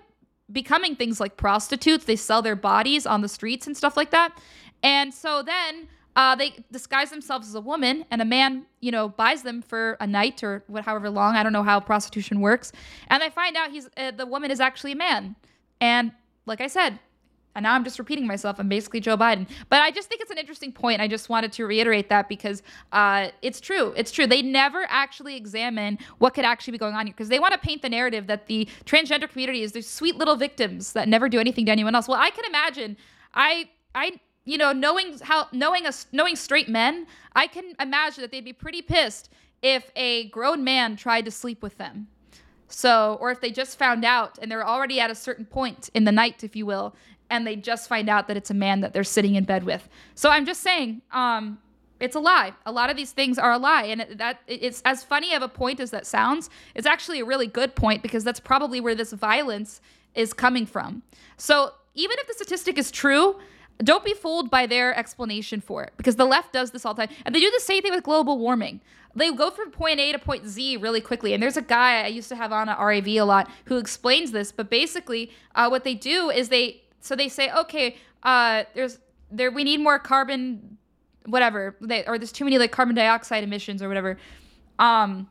becoming things like prostitutes. They sell their bodies on the streets and stuff like that. And so then uh, they disguise themselves as a woman, and a man, you know, buys them for a night or what, however long. I don't know how prostitution works. And they find out he's uh, the woman is actually a man. And like I said, and now I'm just repeating myself. I'm basically Joe Biden. But I just think it's an interesting point. I just wanted to reiterate that because uh, it's true. It's true. They never actually examine what could actually be going on here because they want to paint the narrative that the transgender community is these sweet little victims that never do anything to anyone else. Well, I can imagine. I I you know knowing how knowing us knowing straight men, I can imagine that they'd be pretty pissed if a grown man tried to sleep with them. So, or if they just found out and they're already at a certain point in the night, if you will, and they just find out that it's a man that they're sitting in bed with. So I'm just saying, um, It's a lie. A lot of these things are a lie, and that it's as funny of a point as that sounds. It's actually a really good point because that's probably where this violence is coming from. So even if the statistic is true, don't be fooled by their explanation for it because the left does this all the time. And they do the same thing with global warming. They go from point A to point Z really quickly. And there's a guy I used to have on at RAV a lot who explains this. But basically, uh, what they do is they so they say, okay, uh, there's there we need more carbon, whatever, they, or there's too many like carbon dioxide emissions or whatever. Um,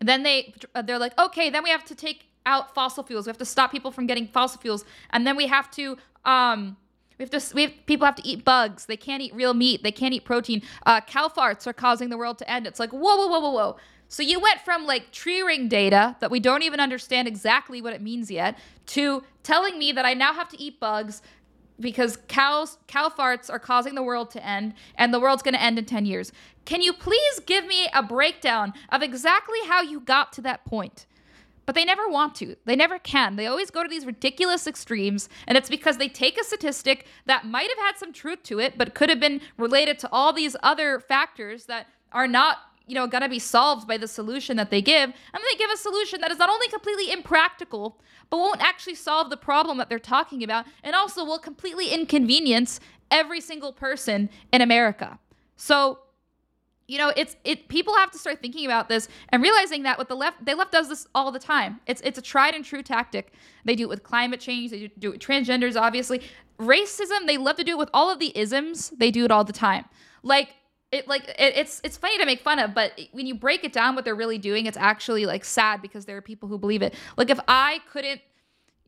then they they're like, okay, then we have to take out fossil fuels. We have to stop people from getting fossil fuels, and then we have to um we have to. We have people have to eat bugs. They can't eat real meat. They can't eat protein. Uh, cow farts are causing the world to end. It's like whoa, whoa, whoa, whoa, whoa. So you went from like tree ring data that we don't even understand exactly what it means yet to telling me that I now have to eat bugs because cows cow farts are causing the world to end and the world's going to end in 10 years. Can you please give me a breakdown of exactly how you got to that point? But they never want to. They never can. They always go to these ridiculous extremes. And it's because they take a statistic that might have had some truth to it, but could have been related to all these other factors that are not, you know, to be solved by the solution that they give. And they give a solution that is not only completely impractical, but won't actually solve the problem that they're talking about, and also will completely inconvenience every single person in America. So you know it's it people have to start thinking about this and realizing that with the left the left does this all the time it's it's a tried and true tactic they do it with climate change they do it with transgenders obviously racism they love to do it with all of the isms they do it all the time like it like it, it's it's funny to make fun of but when you break it down what they're really doing it's actually like sad because there are people who believe it like if i couldn't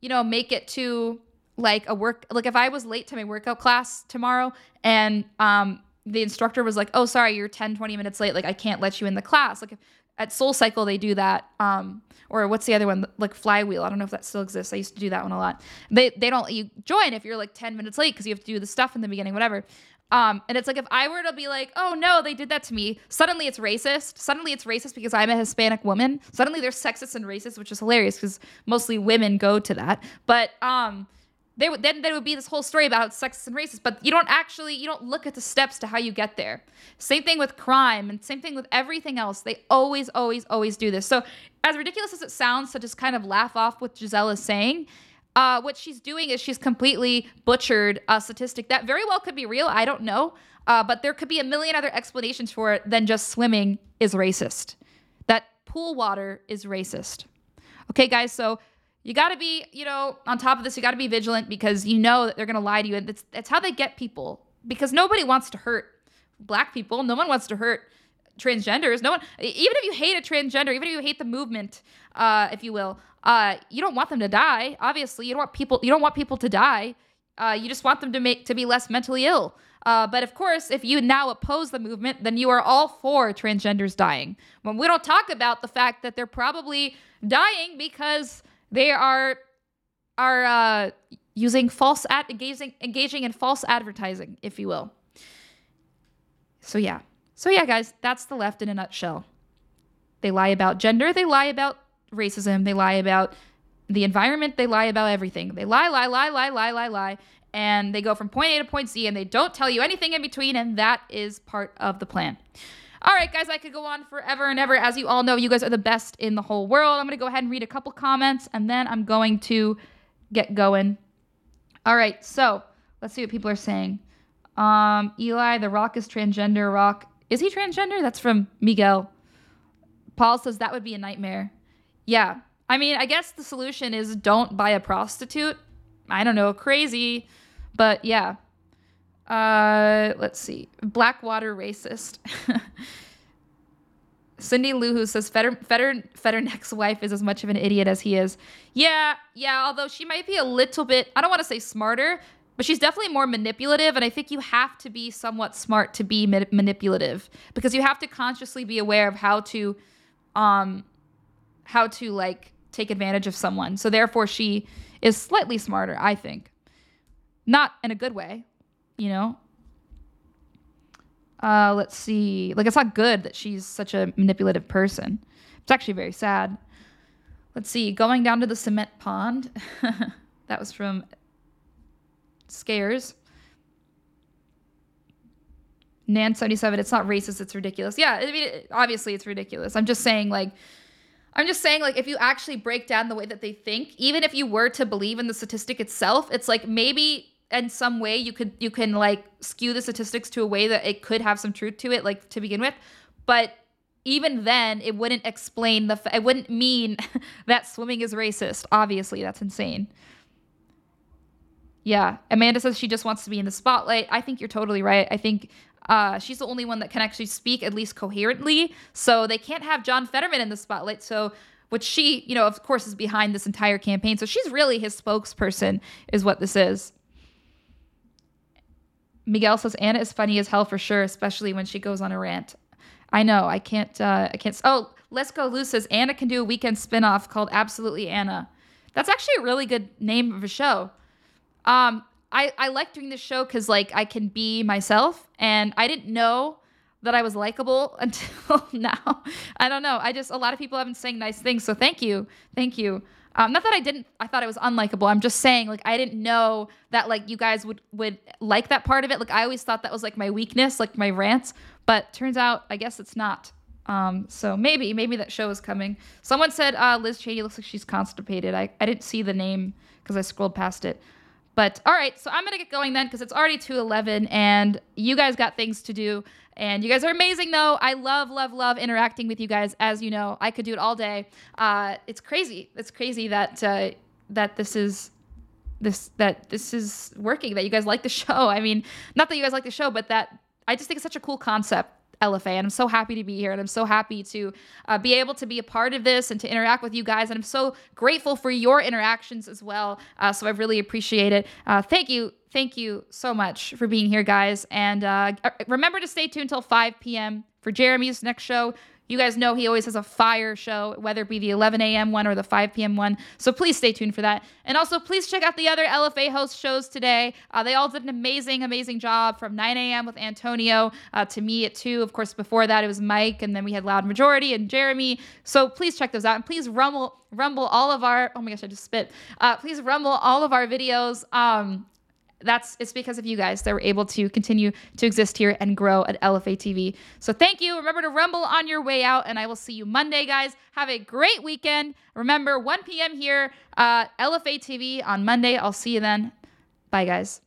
you know make it to like a work like if i was late to my workout class tomorrow and um the instructor was like, "Oh, sorry, you're 10, 20 minutes late. Like I can't let you in the class." Like at SoulCycle they do that. Um, or what's the other one? Like Flywheel. I don't know if that still exists. I used to do that one a lot. They they don't let you join if you're like 10 minutes late because you have to do the stuff in the beginning, whatever. Um, and it's like if I were to be like, oh no, they did that to me. Suddenly it's racist. Suddenly it's racist because I'm a Hispanic woman. Suddenly they're sexist and racist, which is hilarious because mostly women go to that. But um, they would then there would be this whole story about sexist and racist, but you don't actually you don't look at the steps to how you get there. Same thing with crime and same thing with everything else. They always, always, always do this. So as ridiculous as it sounds to just kind of laugh off what Giselle is saying, uh, what she's doing is she's completely butchered a statistic that very well could be real. I don't know. Uh, but there could be a million other explanations for it than just swimming is racist. That pool water is racist. Okay, guys, so you got to be, you know, on top of this, you got to be vigilant because you know that they're going to lie to you. And that's, that's how they get people because nobody wants to hurt black people. No one wants to hurt transgenders. No one, even if you hate a transgender, even if you hate the movement, uh, if you will, uh, you don't want them to die. Obviously, you don't want people, you don't want people to die. Uh, you just want them to make to be less mentally ill. Uh, but of course, if you now oppose the movement, then you are all for transgenders dying. When we don't talk about the fact that they're probably dying because they are are uh, using false ad engaging engaging in false advertising, if you will. So yeah. So yeah, guys, that's the left in a nutshell. They lie about gender, they lie about racism, they lie about the environment, they lie about everything. They lie, lie, lie, lie, lie, lie, lie, and they go from point A to point Z and they don't tell you anything in between, and that is part of the plan. All right, guys, I could go on forever and ever. As you all know, you guys are the best in the whole world. I'm going to go ahead and read a couple comments and then I'm going to get going. All right, so let's see what people are saying. Um, Eli, The Rock is transgender. Rock, is he transgender? That's from Miguel. Paul says that would be a nightmare. Yeah. I mean, I guess the solution is don't buy a prostitute. I don't know, crazy. But yeah, uh, let's see. Blackwater racist. Cindy Lou who says Feder Feder Federnek's wife is as much of an idiot as he is. Yeah, yeah. Although she might be a little bit, I don't want to say smarter, but she's definitely more manipulative. And I think you have to be somewhat smart to be ma manipulative because you have to consciously be aware of how to, um, how to like take advantage of someone. So therefore, she is slightly smarter, I think. Not in a good way, you know? Uh, let's see. Like, it's not good that she's such a manipulative person. It's actually very sad. Let's see. Going down to the cement pond. that was from Scares. Nan77, it's not racist, it's ridiculous. Yeah, I mean, obviously it's ridiculous. I'm just saying, like, I'm just saying, like, if you actually break down the way that they think, even if you were to believe in the statistic itself, it's like maybe in some way you could you can like skew the statistics to a way that it could have some truth to it, like to begin with. But even then, it wouldn't explain the. It wouldn't mean that swimming is racist. Obviously, that's insane. Yeah, Amanda says she just wants to be in the spotlight. I think you're totally right. I think uh, she's the only one that can actually speak at least coherently. So they can't have John Fetterman in the spotlight. So, which she, you know, of course, is behind this entire campaign. So she's really his spokesperson, is what this is. Miguel says Anna is funny as hell for sure, especially when she goes on a rant. I know. I can't. Uh, I can't. Oh, let's go. Lou says Anna can do a weekend spinoff called Absolutely Anna. That's actually a really good name of a show. Um, I, I like doing this show because like I can be myself and I didn't know that I was likable until now. I don't know. I just a lot of people have been saying nice things, so thank you, thank you. Um, not that I didn't. I thought I was unlikable. I'm just saying like I didn't know that like you guys would would like that part of it. Like I always thought that was like my weakness, like my rants. But turns out I guess it's not. Um, so maybe maybe that show is coming. Someone said uh, Liz Cheney looks like she's constipated. I I didn't see the name because I scrolled past it. But all right, so I'm gonna get going then because it's already 2:11, and you guys got things to do. And you guys are amazing, though. I love, love, love interacting with you guys. As you know, I could do it all day. Uh, it's crazy. It's crazy that uh, that this is this that this is working. That you guys like the show. I mean, not that you guys like the show, but that I just think it's such a cool concept LFA. And I'm so happy to be here. And I'm so happy to uh, be able to be a part of this and to interact with you guys. And I'm so grateful for your interactions as well. Uh, so I really appreciate it. Uh, thank you. Thank you so much for being here, guys. And uh, remember to stay tuned until 5 p.m. for Jeremy's next show. You guys know he always has a fire show, whether it be the 11 a.m. one or the 5 p.m. one. So please stay tuned for that. And also, please check out the other LFA host shows today. Uh, they all did an amazing, amazing job from 9 a.m. with Antonio uh, to me at 2. Of course, before that, it was Mike, and then we had Loud Majority and Jeremy. So please check those out. And please rumble, rumble all of our, oh my gosh, I just spit. Uh, please rumble all of our videos. Um, that's it's because of you guys that we're able to continue to exist here and grow at LFA TV. So thank you. Remember to rumble on your way out, and I will see you Monday, guys. Have a great weekend. Remember, 1 p.m. here, uh, LFA TV on Monday. I'll see you then. Bye, guys.